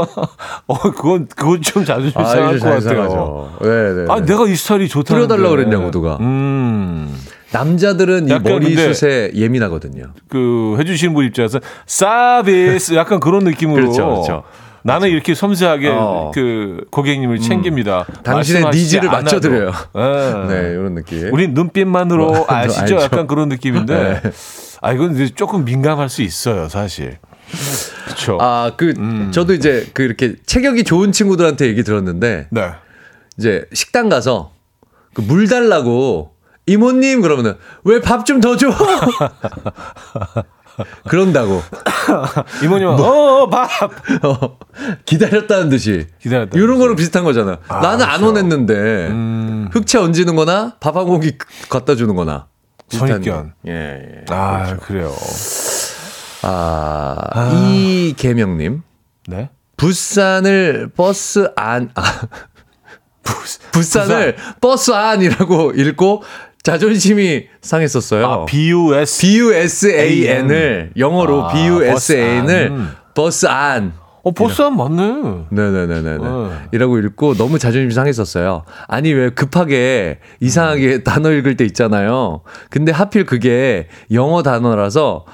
어, 그건 그건 좀 자존심 아, 상할 이거 것잘 같아요. 상하죠. 네네. 아, 내가 이 스타일이 좋다. 뿌려달라 그랬냐고, 누가. 음. 남자들은 이 머리숱에 예민하거든요. 그 해주시는 분 입장에서 서비스 약간 그런 느낌으로 그렇죠, 그렇죠. 나는 이렇게 섬세하게 어. 음. 그 고객님을 챙깁니다. 당신의 needs를. 맞춰드려요. 예. 네, 이런 느낌. 우린 눈빛만으로 뭐, 아시죠? 알죠. 약간 그런 느낌인데. 네. 아 이건 이제 조금 민감할 수 있어요, 사실. 그렇죠. 아, 그, 저도 이제 그 이렇게 체격이 좋은 친구들한테 얘기 들었는데, 네. 이제 식당 가서 그 물 달라고 이모님 그러면은 왜 밥 좀 더 줘? 그런다고 이모님, 뭐. 어, 어, 밥. 어, 기다렸다는 듯이 기다렸다는 이런. 거랑 비슷한 거잖아. 나는 안 그렇죠. 원했는데 음. 흑채 얹는 거나 밥 한 공기 갖다 주는 거나 선입견. 예, 예. 아, 그래요. 아, 이계명님. 네. 부산을 버스 안, 아, 부산을 버스 안이라고 읽고 자존심이 상했었어요. 아, B-U-S. B-U-S-A-N을 영어로 아, B-U-S-A-N을 버스 안. 버스 안. 어, 버스 안 맞네. 네네네네. 어. 이라고 읽고 너무 자존심이 상했었어요. 아니, 왜 급하게 이상하게 단어 읽을 때 있잖아요. 근데 하필 그게 영어 단어라서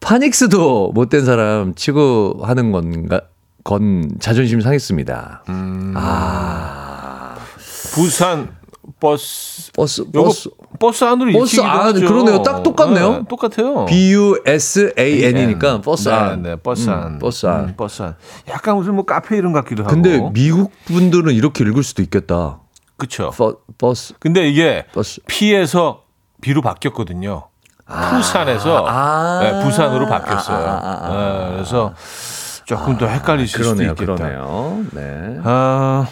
phonics도 못 뗀 사람 치고 하는 건가, 건 자존심이 상했습니다. 아, 부산 버스. 버스, 요거 버스. 버스 안으로 버스 안, 하죠. 그러네요. 딱 똑같네요. 네, 똑같아요. B-U-S-A-N이니까 버스 네, 안. 네, 버스 안. 음, 버스 안. 음, 버스 안. 약간 무슨 뭐 카페 이름 같기도 하고. 근데 미국 분들은 이렇게 읽을 수도 있겠다. 그쵸. 버, 버스, 근데 이게 버스. P에서 B로 바뀌었거든요. 부산에서 아. 네, 부산으로 바뀌었어요. 아, 아, 아, 아. 네, 그래서 조금 더 헷갈리실 그러네요, 수도 있겠다. 그러네요. 네. 아,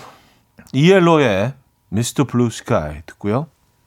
ELO의 Mr. Blue Sky 듣고요.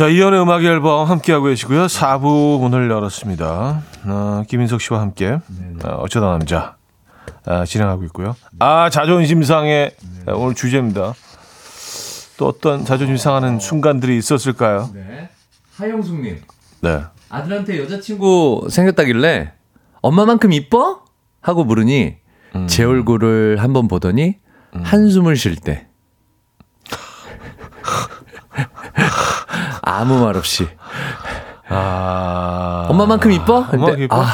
자, 이연의 음악 앨범 함께하고 계시고요. 4부 문을 열었습니다. 어, 김인석 씨와 함께 어, 어쩌다 남자 아, 진행하고 있고요. 아, 자존심 상해 아, 오늘 주제입니다. 또 어떤 자존심 상하는 순간들이 있었을까요? 네. 하영숙님. 네. 아들한테 여자친구 생겼다길래 엄마만큼 이뻐? 하고 물으니 제 얼굴을 한번 보더니 한숨을 쉴 때 아무 말 없이 아. 엄마만큼 이뻐? 엄마만큼 이뻐? 아,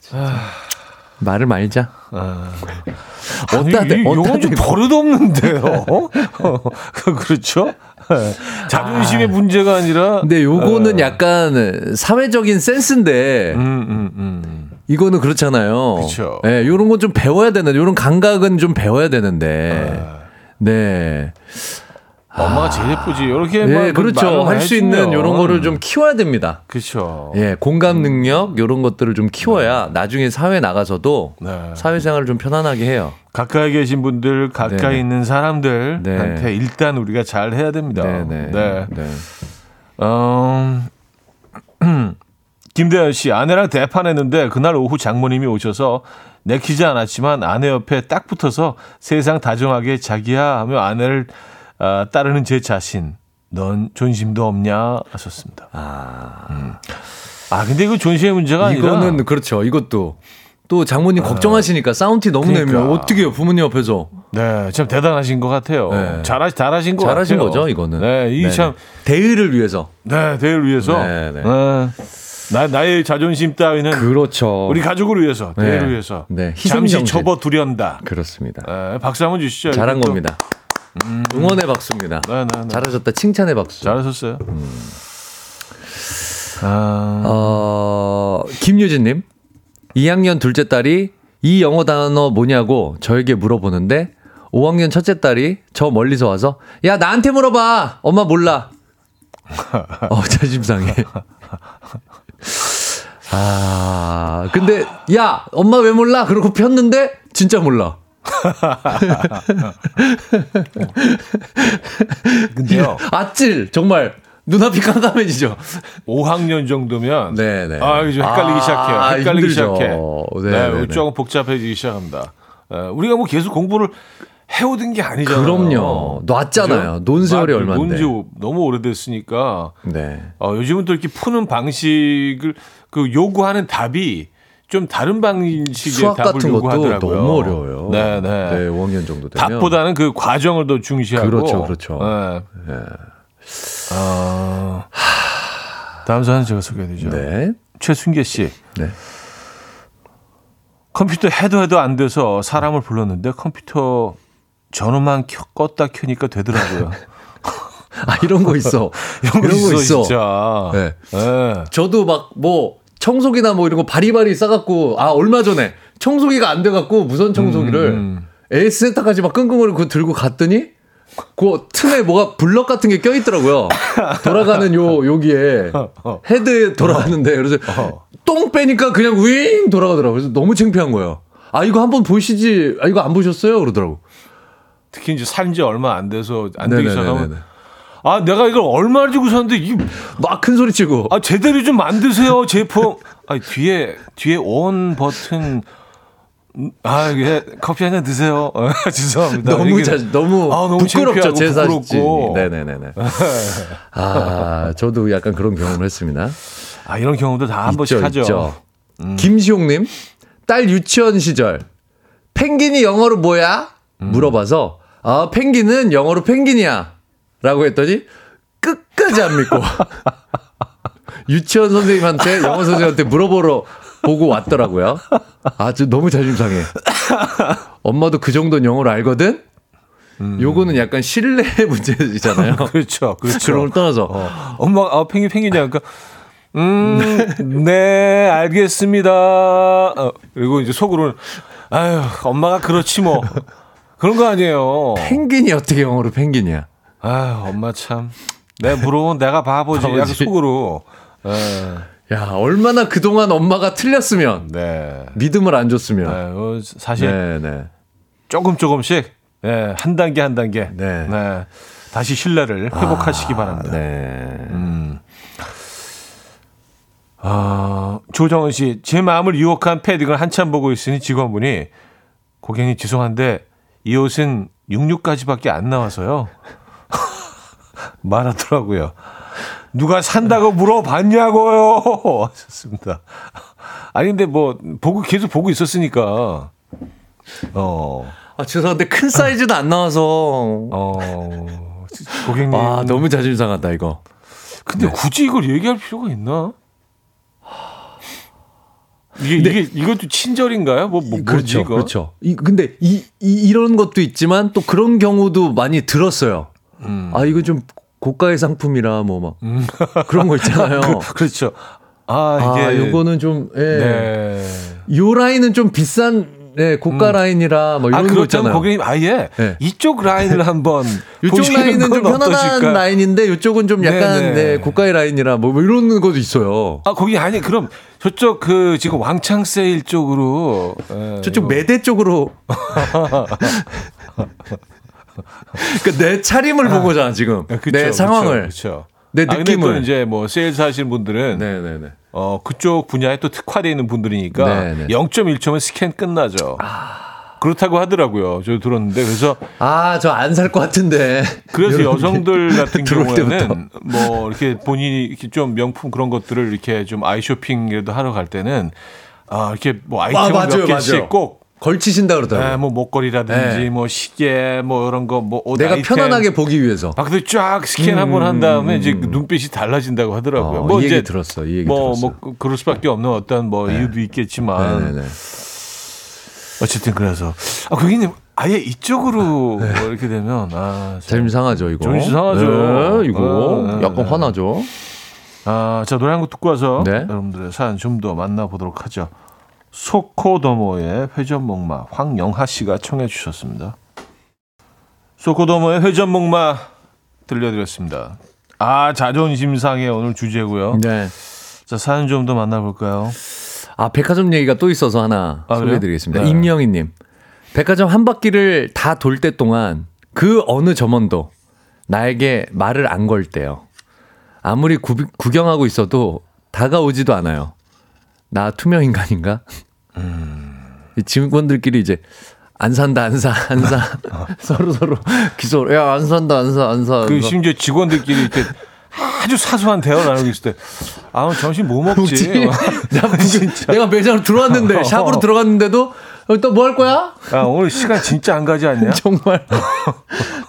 진짜. 말을 말자. 아니, 어따 대- 어따 좀 대고. 버릇없는데요. 그렇죠? 네. 자존심의 문제가 아니라. 근데 요거는 어. 약간 사회적인 센스인데 음, 음, 음. 이거는 그렇잖아요. 그쵸. 예, 요런 건 좀 배워야 되는, 요런 감각은 좀 배워야 되는데. 네. 엄마가 제일 예쁘지. 이렇게 네, 그렇죠. 할 수 있는 요런 거를 좀 키워야 됩니다. 그렇죠. 예, 공감 능력, 요런 것들을 좀 키워야 나중에 사회 나가서도 네. 사회생활을 좀 편안하게 해요. 가까이 계신 분들, 가까이 네. 있는 사람들한테 네. 일단 우리가 잘 해야 됩니다. 네, 네. 네. 네. 어, 김대현 씨, 아내랑 대판했는데 그날 오후 장모님이 오셔서 내키지 않았지만 아내 옆에 딱 붙어서 세상 다정하게 자기야 하며 아내를 아, 따르는 제 자신. 넌 존심도 없냐 하셨습니다. 아. 아 근데 이거 존심의 문제가 아니라 이거는 그렇죠. 이것도 또 장모님 걱정하시니까 사운드 너무 그러니까. 내면 어떻게 해요, 부모님 옆에서. 네, 참 대단하신 것 같아요. 네. 잘하, 잘하신 것 잘하신 같아요. 거죠, 이거는. 네, 이 네. 참, 대의를 위해서. 네, 대를 위해서. 네, 네. 네. 나, 나의 자존심 따위는 그렇죠. 우리 가족을 위해서, 네. 대를 위해서. 네, 잠시 정신. 접어 두련다. 그렇습니다. 네, 박수 한번 주시죠. 잘한. 겁니다. 응원의 박수입니다. 네, 네, 네. 잘하셨다. 칭찬의 박수. 잘하셨어요. 아, 어, 김유진님. 2학년 둘째 딸이 이 영어 단어 뭐냐고 저에게 물어보는데 5학년 첫째 딸이 저 멀리서 와서 야 나한테 물어봐 엄마 몰라 어 자존심 상해 아 근데 야 엄마 왜 몰라 그러고 폈는데 진짜 몰라 근데요, 아찔 정말 눈앞이 깜깜해지죠 5학년 정도면. 네네 아, 이제 헷갈리기 아, 시작해요. 헷갈리기 힘들죠. 시작해. 네, 네, 네, 네. 조금 복잡해지기 시작합니다. 에, 우리가 뭐 계속 공부를 해오던 게 아니잖아요. 그럼요. 놨잖아요. 논 세월이. 논지 너무 오래됐으니까. 네. 어, 요즘은 또 이렇게 푸는 방식을 그 요구하는 답이 좀 다른 방식의 수학 답을 같은 것도 요구하더라고요. 너무 어려워요. 네, 네. 네, 5학년 정도 되면. 답보다는 그 과정을 더 중시하고. 그렇죠, 그렇죠. 네. 어, 다음 사연 제가 소개해드리죠. 네. 최순계 씨. 네. 컴퓨터 해도 해도 안 돼서 사람을 불렀는데 컴퓨터 전원만 켜, 껐다 켜니까 되더라고요. 아, 이런 거 있어. 이런 거 있어, 진짜. 네. 예. 저도 막 뭐 청소기나 뭐 이런 거 바리바리 싸갖고 아 얼마 전에 청소기가 안 돼갖고 무선 청소기를 음. 에이스센터까지 막 끙끙거리고 들고 갔더니 그 틈에 뭐가 블럭 같은 게 껴있더라고요. 돌아가는 요 여기에 헤드에 돌아가는데 그래서 똥 빼니까 그냥 윙 돌아가더라고요. 그래서 너무 창피한 거예요. 아 이거 한번 보시지. 아 이거 안 보셨어요? 그러더라고. 특히 이제 산지 얼마 안 돼서 안 되기. 시작하면 아 내가 이걸 얼마를 주고 샀는데 이게 막큰 소리 치고. 아 제대로 좀 만드세요 제품. 아 뒤에 뒤에 온 버튼 음, 아 이게 커피 한 잔 드세요. 어, 죄송합니다. 너무 자, 너무, 아, 너무 부끄럽죠 제 사진. 네네네네. 아 저도 약간 그런 경험을 했습니다. 아 이런 경우도 다 한 번씩 하죠. 음. 김시용님 딸 유치원 시절 펭귄이 영어로 뭐야? 음. 물어봐서 아 펭귄은 영어로 펭귄이야 라고 했더니 끝까지 안 믿고 유치원 선생님한테 영어 선생님한테 물어보러 보고 왔더라고요. 아주 너무 자존심 상해. 엄마도 그 정도는 영어를 알거든. 요거는 약간 신뢰 문제잖아요. 그렇죠, 그렇죠. 그런 걸 떠나서 어, 엄마, 아, 펭귄, 펭귄이야. 그러니까, 음, 네, 알겠습니다. 어, 그리고 이제 속으로는, 아유, 엄마가 그렇지 뭐. 그런 거 아니에요. 펭귄이 어떻게 영어로 펭귄이야? 아유, 엄마 참. 내 물어보면 내가 바보지. 약간. 속으로. 예, 야 얼마나 그동안 엄마가 틀렸으면 네. 믿음을 안 줬으면. 아유, 사실 네, 네. 조금 조금씩, 예, 한 단계 한 단계. 네. 네. 다시 신뢰를 회복하시기 바랍니다. 네. 아, 조정은 씨, 제 마음을 유혹한 패딩을 한참 보고 있으니 직원분이 고객님 죄송한데 이 옷은 66까지밖에 안 나와서요. 말하더라고요. 누가 산다고 물어봤냐고요. 하셨습니다. 아니 근데 뭐 보고 계속 보고 있었으니까 어. 아 죄송한데 큰 사이즈도 안 나와서. 어. 고객님. 아 너무 자존심 상한다 이거. 근데 굳이 이걸 얘기할 필요가 있나? 이게 이게 이것도 친절인가요? 뭐, 뭐 뭐지 그렇죠, 이거? 그렇죠. 이 근데 이, 이 이런 것도 있지만 또 그런 경우도 많이 들었어요. 아 이거 좀 고가의 상품이라 뭐막 그런 거 있잖아요. 그, 그렇죠. 아아 이게 요거는 좀 예. 네. 요 라인은 좀 비싼 네, 고가 라인이라 뭐아 이런 거 그렇다면 있잖아요. 고객님 아예 네. 이쪽 라인을 한번 이쪽 라인은 좀건 편안한 어떠실까요? 라인인데 이쪽은 좀 약간 네네. 네, 고가의 라인이라 뭐, 뭐 이런 것도 있어요. 아 거기 아니 그럼 저쪽 그 지금 왕창 세일 쪽으로 예, 저쪽 이거- 매대 쪽으로. 그러니까 내 차림을 보고잖아 지금. 아, 그쵸, 내 상황을. 그렇죠. 내 아, 느낌을. 또 이제 뭐 세일스 하시는 분들은 네네네. 어 그쪽 분야에 또 특화되어 있는 분들이니까 네네. 아. 0.1초면 스캔 끝나죠. 그렇다고 하더라고요. 저 들었는데 그래서 아, 저 안 살 것 같은데. 그래서 여성들 같은 경우에는. 뭐 이렇게 본인이 이렇게 좀 명품 그런 것들을 이렇게 좀 아이쇼핑이라도 하러 갈 때는 아 이렇게 뭐 아이템을 아, 맞아요, 몇 개씩 맞아요. 꼭 걸치신다 그러더라고요. 네, 뭐 목걸이라든지 네. 뭐 시계 뭐 이런 거뭐옷 내가 아이템. 편안하게 보기 위해서. 아 근데 쫙 스캔 한번 한 다음에 이제 그 눈빛이 달라진다고 하더라고요. 어, 뭐 이 얘기 들었어. 이 얘기 뭐, 들었어. 뭐 그럴 수밖에 없는 어떤 뭐 이유도 있겠지만 네네네. 어쨌든 그래서 아 고객님 아예 이쪽으로 뭐 이렇게 되면 아 참. 자존심 상하죠 이거. 자존심 상하죠. 네, 이거 어, 네, 약간 네. 화나죠. 아, 자 노래 한 곡 듣고 와서 네. 여러분들의 사연 좀 더 만나보도록 하죠. 소코도모의 회전목마 황영하 씨가 청해 주셨습니다. 소코도모의 회전목마 들려드렸습니다. 아 자존심 상해 오늘 주제고요. 네. 자 사연 좀 더 만나볼까요? 아, 백화점 얘기가 또 있어서 하나 아? 소개해드리겠습니다. 네. 임영희님. 백화점 한 바퀴를 다 돌 때 동안 그 어느 점원도 나에게 말을 안 걸 때요. 아무리 구, 구경하고 있어도 다가오지도 않아요. 나 투명 인간인가? 음. 이 직원들끼리 이제 안 산다 안 사 안 사 서로 서로 기소 야 안 산다 안 사 안 사. 안그 사. 심지어 직원들끼리 이렇게 아주 사소한 대화를 나누고 있을 때, 아, 점심 뭐 먹지? 내가 매장으로 들어왔는데 샵으로 들어갔는데도 또 뭐 할 거야? 아, 오늘 시간 진짜 안 가지 않냐? 정말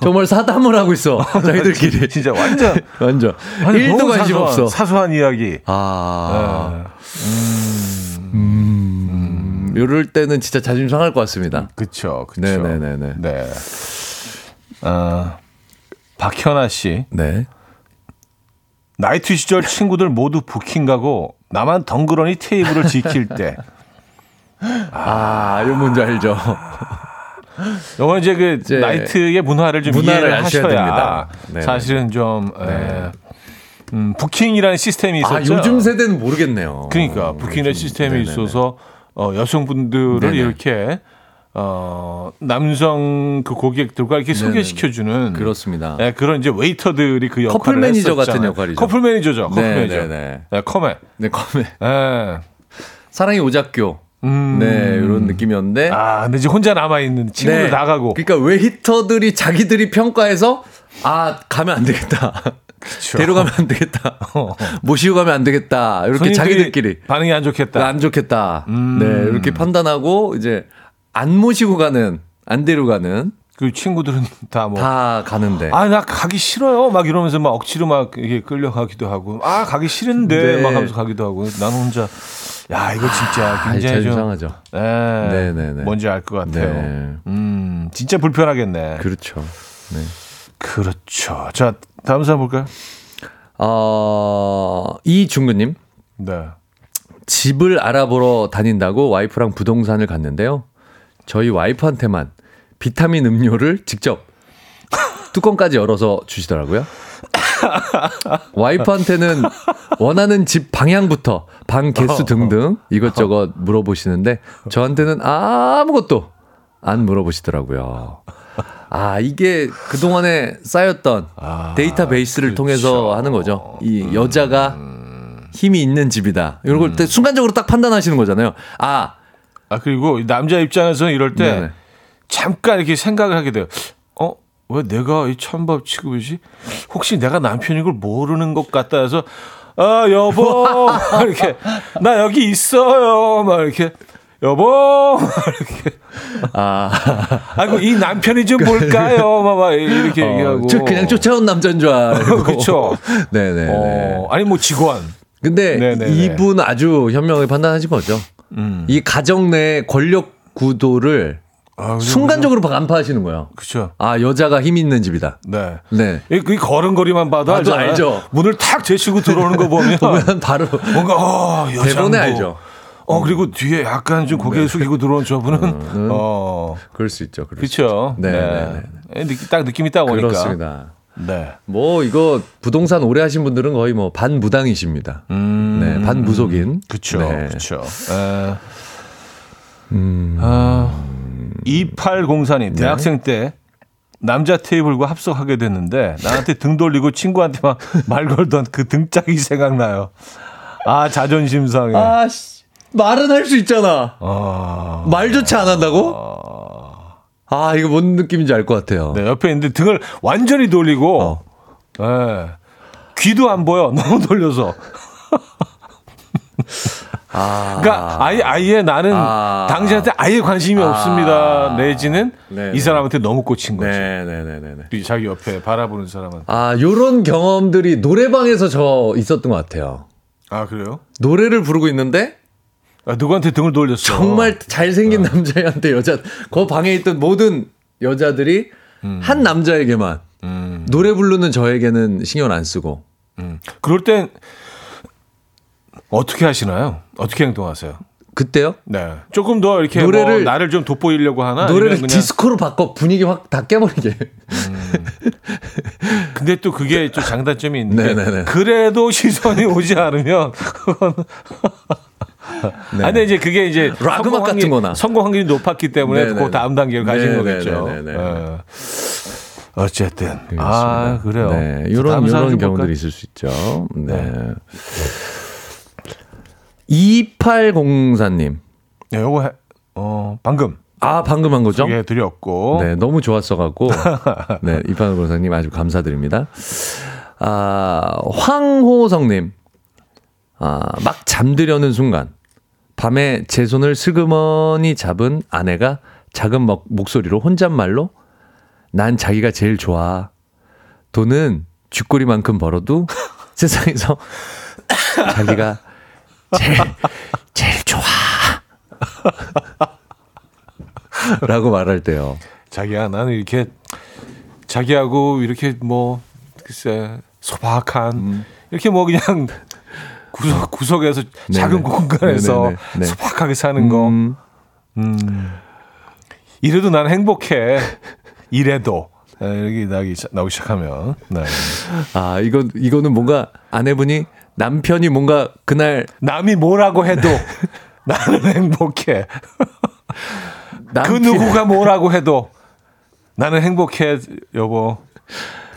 정말 사담을 하고 있어 자기들끼리 진짜 완전 완전 아니, 1도 너무 관심 사소한, 없어. 사소한 이야기. 아, 네. 음, 이럴 때는 진짜 자존심 상할 것 같습니다. 그쵸, 그쵸. 네네네 네. 네. 아, 박현아 씨. 네. 나이트 시절 친구들 모두 부킹 가고 나만 덩그러니 테이블을 지킬 때. 아, 이거 뭔지 알죠? 요건 이제 그 이제 나이트의 문화를 좀 문화를 이해를 하셔야 됩니다. 네. 사실은 좀 에, 네. 음, 부킹이라는 시스템이 있었죠. 아, 요즘 세대는 모르겠네요. 그러니까 부킹이라는 요즘, 시스템이 네네네. 있어서 어, 여성분들을 네네. 이렇게 어, 남성 그 고객들과 이렇게 네네네. 소개시켜주는 그렇습니다. 네, 그런 이제 웨이터들이 그 역할을 커플 매니저 했었잖아요. 같은 역할이죠. 커플 매니저죠. 커플 네, 매니저. 네, 네. 네, 커맨. 네, 네. 사랑의 오작교. 음. 네, 이런 느낌이었는데. 아, 근데 이제 혼자 남아 있는 친구들 네. 나가고. 그러니까 웨이터들이 자기들이 평가해서 아 가면 안 되겠다. 데려가면 안 되겠다. 모시고 가면 안 되겠다. 이렇게 자기들끼리 반응이 안 좋겠다. 안 좋겠다. 음. 네, 이렇게 판단하고 이제 안 모시고 가는 안 데려가는 그 친구들은 다 뭐. 다 가는데. 아, 나 가기 싫어요. 막 이러면서 막 억지로 막 이게 끌려가기도 하고. 아, 가기 싫은데. 네. 막 하면서 가기도 하고. 나는 혼자. 야, 이거 진짜 아, 굉장히 제일 좀. 이상하죠. 네. 네네네. 뭔지 알 것 같아요. 네. 음, 진짜 불편하겠네. 그렇죠. 네. 그렇죠. 자, 다음 사람 볼까요? 어, 이중근님 네. 집을 알아보러 다닌다고 와이프랑 부동산을 갔는데요. 저희 와이프한테만 비타민 음료를 직접 뚜껑까지 열어서 주시더라고요. 와이프한테는 원하는 집 방향부터 방 개수 등등 이것저것 물어보시는데 저한테는 아무것도 안 물어보시더라고요. 아, 이게 그 동안에 쌓였던 데이터베이스를 통해서 하는 거죠. 이 여자가 힘이 있는 집이다. 이런 걸때 순간적으로 딱 판단하시는 거잖아요. 아, 아, 그리고 이 남자 입장에서 이럴 때 네네. 잠깐 이렇게 생각을 하게 돼요. 어? 왜 내가 이 천밥 취급이지? 혹시 내가 남편인 걸 모르는 것 같다 해서 아, 여보. 막 이렇게 나 여기 있어요. 막 이렇게 여보. 이렇게 아, 아이고 이 남편이 좀 뭘까요? 막, 막 이렇게 얘기하고. 어, 저 그냥 쫓아온 남자인 줄 알고. 그쵸. 네네. 어, 아니 뭐 직원. 근데 네네네. 이분 아주 현명하게 판단하신 거죠. 음. 이 가정 내 권력 구도를 아, 순간적으로 간파하시는 거예요. 그죠. 아, 여자가 힘 있는 집이다. 네. 네. 이, 그 걸음걸이만 봐도 알잖아요. 알죠. 문을 탁 제치고 들어오는 거 보면 보면 바로 뭔가 어. 대본에 알죠. 어 그리고 뒤에 약간 좀 고개 숙이고 들어온 저분은 어 그럴 수 있죠. 그럴 그렇죠. 네, 네. 네, 느낌- 딱 느낌이 딱 오니까. 그렇습니다. 네. 뭐 이거 부동산 오래 하신 분들은 거의 뭐 반무당이십니다. 음. 네, 반무속인. 그렇죠. 네. 그렇죠. 에. 음. 아, 2804님 대학생 때 남자 테이블과 합석하게 됐는데 나한테 등 돌리고 친구한테 막 말 걸던 그 등짝이 생각나요. 아 자존심 상해. 아, 씨. 말은 할 수 있잖아. 아. 말 조차 안 한다고? 아, 이거 뭔 느낌인지 알 것 같아요. 네, 옆에 있는데 등을 완전히 돌리고, 어. 예. 귀도 안 보여. 너무 돌려서. 아. 그러니까 아예, 아예 나는 아. 당신한테 아예 관심이 아. 없습니다. 내지는 네, 이 네. 사람한테 너무 꽂힌 거지. 네, 네, 네, 네, 네. 이 자기 옆에 바라보는 사람은. 아, 요런 경험들이 노래방에서 저 있었던 것 같아요. 아, 그래요? 노래를 부르고 있는데 아, 누구한테 등을 돌렸어? 정말 잘생긴 남자애한테 여자, 그 방에 있던 모든 여자들이 한 남자에게만 음, 노래 부르는 저에게는 신경 안 쓰고 음. 그럴 땐 어떻게 하시나요? 어떻게 행동하세요? 그때요? 네. 조금 더 이렇게 노래를- 뭐 나를 좀 돋보이려고 하나? 노래를 그냥 디스코로 바꿔 분위기 확 다 깨버리게. 근데 또 그게 좀 장단점이 있는데 네네네. 그래도 시선이 오지 않으면 네. 아, 근데 이제 그게 이제 락 성공 음악 같은 거나. 성공 확률이 높았기 때문에 네네네. 그 다음 단계를 가신 네네네. 거겠죠. 네네네. 예. 어쨌든 아 그래요. 네, 자, 이런 이런 좀 경우들이? 있을 수 있죠. 네. 2804님. 네, 요거 해, 어 방금 아, 방금 한 거죠? 소개해 드렸고 네, 너무 좋았어갖고. 네, 이판호 변호사님 아주 감사드립니다. 아, 황호성님. 아, 막 잠들려는 순간. 밤에 제 손을 슬그머니 잡은 아내가 작은 목, 목소리로 혼잣말로 난 자기가 제일 좋아. 돈은 쥐꼬리만큼 벌어도 세상에서 자기가 제일, 제일 좋아. 라고 말할 때요. 자기야 나는 이렇게 자기하고 이렇게 뭐 글쎄 소박한 음. 이렇게 뭐 그냥 구석 구석에서 네네. 작은 공간에서 네네네. 네. 소박하게 사는 거. 음, 음. 이래도 난 행복해. 이래도. 네, 여기 나기 시- 나오기 시작하면. 네. 아, 이건, 이거는 뭔가 아내분이 남편이 뭔가 그날 남이 뭐라고 해도 나는 행복해. 그 남편- 누구가 뭐라고 해도 나는 행복해, 여보.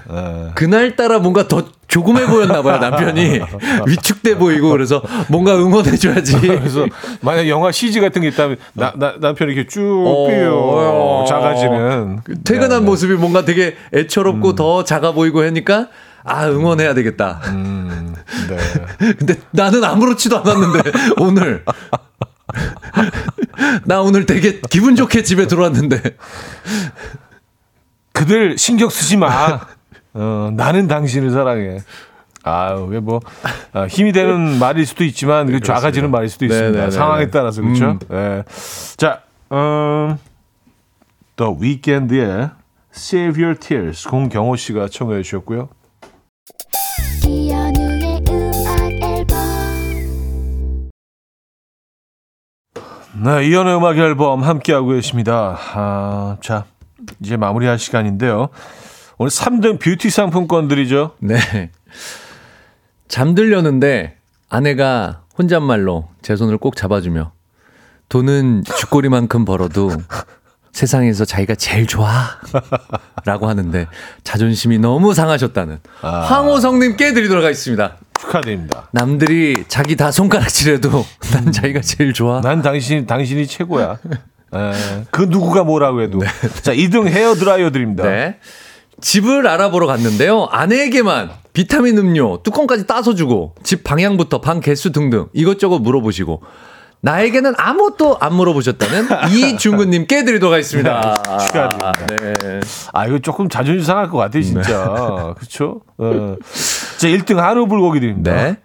네. 그날따라 뭔가 더 조금해 보였나 봐요, 남편이. 위축돼 보이고 그래서 뭔가 응원해 줘야지. 그래서 만약 영화 CG 같은 게 있다면 나, 나 남편이 이렇게 쭉 어, 삐요 어. 작아지는 퇴근한 네, 모습이 뭔가 되게 애처롭고 더 작아 보이고 하니까 아, 응원해야 되겠다. 음, 네. 근데 나는 아무렇지도 않았는데, 오늘. 나 오늘 되게 기분 좋게 집에 들어왔는데. 그들 신경 쓰지 마. 어, 나는 당신을 사랑해. 아, 왜 뭐, 아, 힘이 되는 말일 수도 있지만, 그 작아지는 말일 수도 네, 있습니다. 네, 네, 상황에 네. 따라서, 그렇죠? 음. 네. 자, 음, The Weeknd의 Save Your Tears, 공경호 씨가 청해 주셨고요. 이현우의 음악 앨범 네, 이연의 음악 앨범 함께하고 계십니다. 아, 자, 이제 마무리할 시간인데요. 오늘 3등 뷰티 상품권들이죠. 네. 잠들려는데 아내가 혼잣말로 제 손을 꼭 잡아주며 돈은 쥐꼬리만큼 벌어도 세상에서 자기가 제일 좋아. 라고 하는데 자존심이 너무 상하셨다는 황호성님께 드리도록 하겠습니다. 축하드립니다. 남들이 자기 다 손가락질해도 난 자기가 제일 좋아. 난 당신, 당신이 최고야. 에, 그 누구가 뭐라고 해도. 자, 2등 헤어 드라이어 드립니다. 네. 집을 알아보러 갔는데요. 아내에게만 비타민 음료 뚜껑까지 따서 주고 집 방향부터 방 개수 등등 이것저것 물어보시고 나에게는 아무것도 안 물어보셨다는 이중근님께 드리도록 하겠습니다. 축하드립니다. 네. 아, 이거 조금 자존심 상할 것 같아, 진짜. 그쵸? 어. 자, 1등 한우 불고기 드립니다. 네.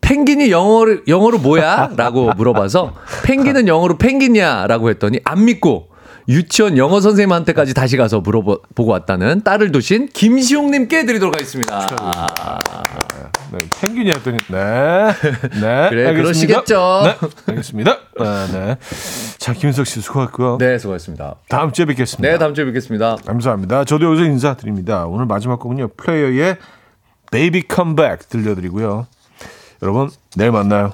펭귄이 영어로, 영어로 뭐야? 라고 물어봐서 펭귄은 영어로 펭귄이야? 라고 했더니 안 믿고 유치원 영어 선생님한테까지 다시 가서 물어보고 왔다는 딸을 두신 김시용님께 드리도록 하겠습니다. 네, 펭귄이 했더니, 네. 네. 그래, 알겠습니다. 그러시겠죠. 네, 알겠습니다. 아, 네. 자, 김석 씨 수고했고요. 네, 수고하셨습니다. 다음 주에 뵙겠습니다. 네, 다음 주에 뵙겠습니다. 감사합니다. 저도 여기서 인사드립니다. 오늘 마지막 곡은요. 플레이어의 Baby Come Back 들려드리고요. 여러분, 내일 만나요.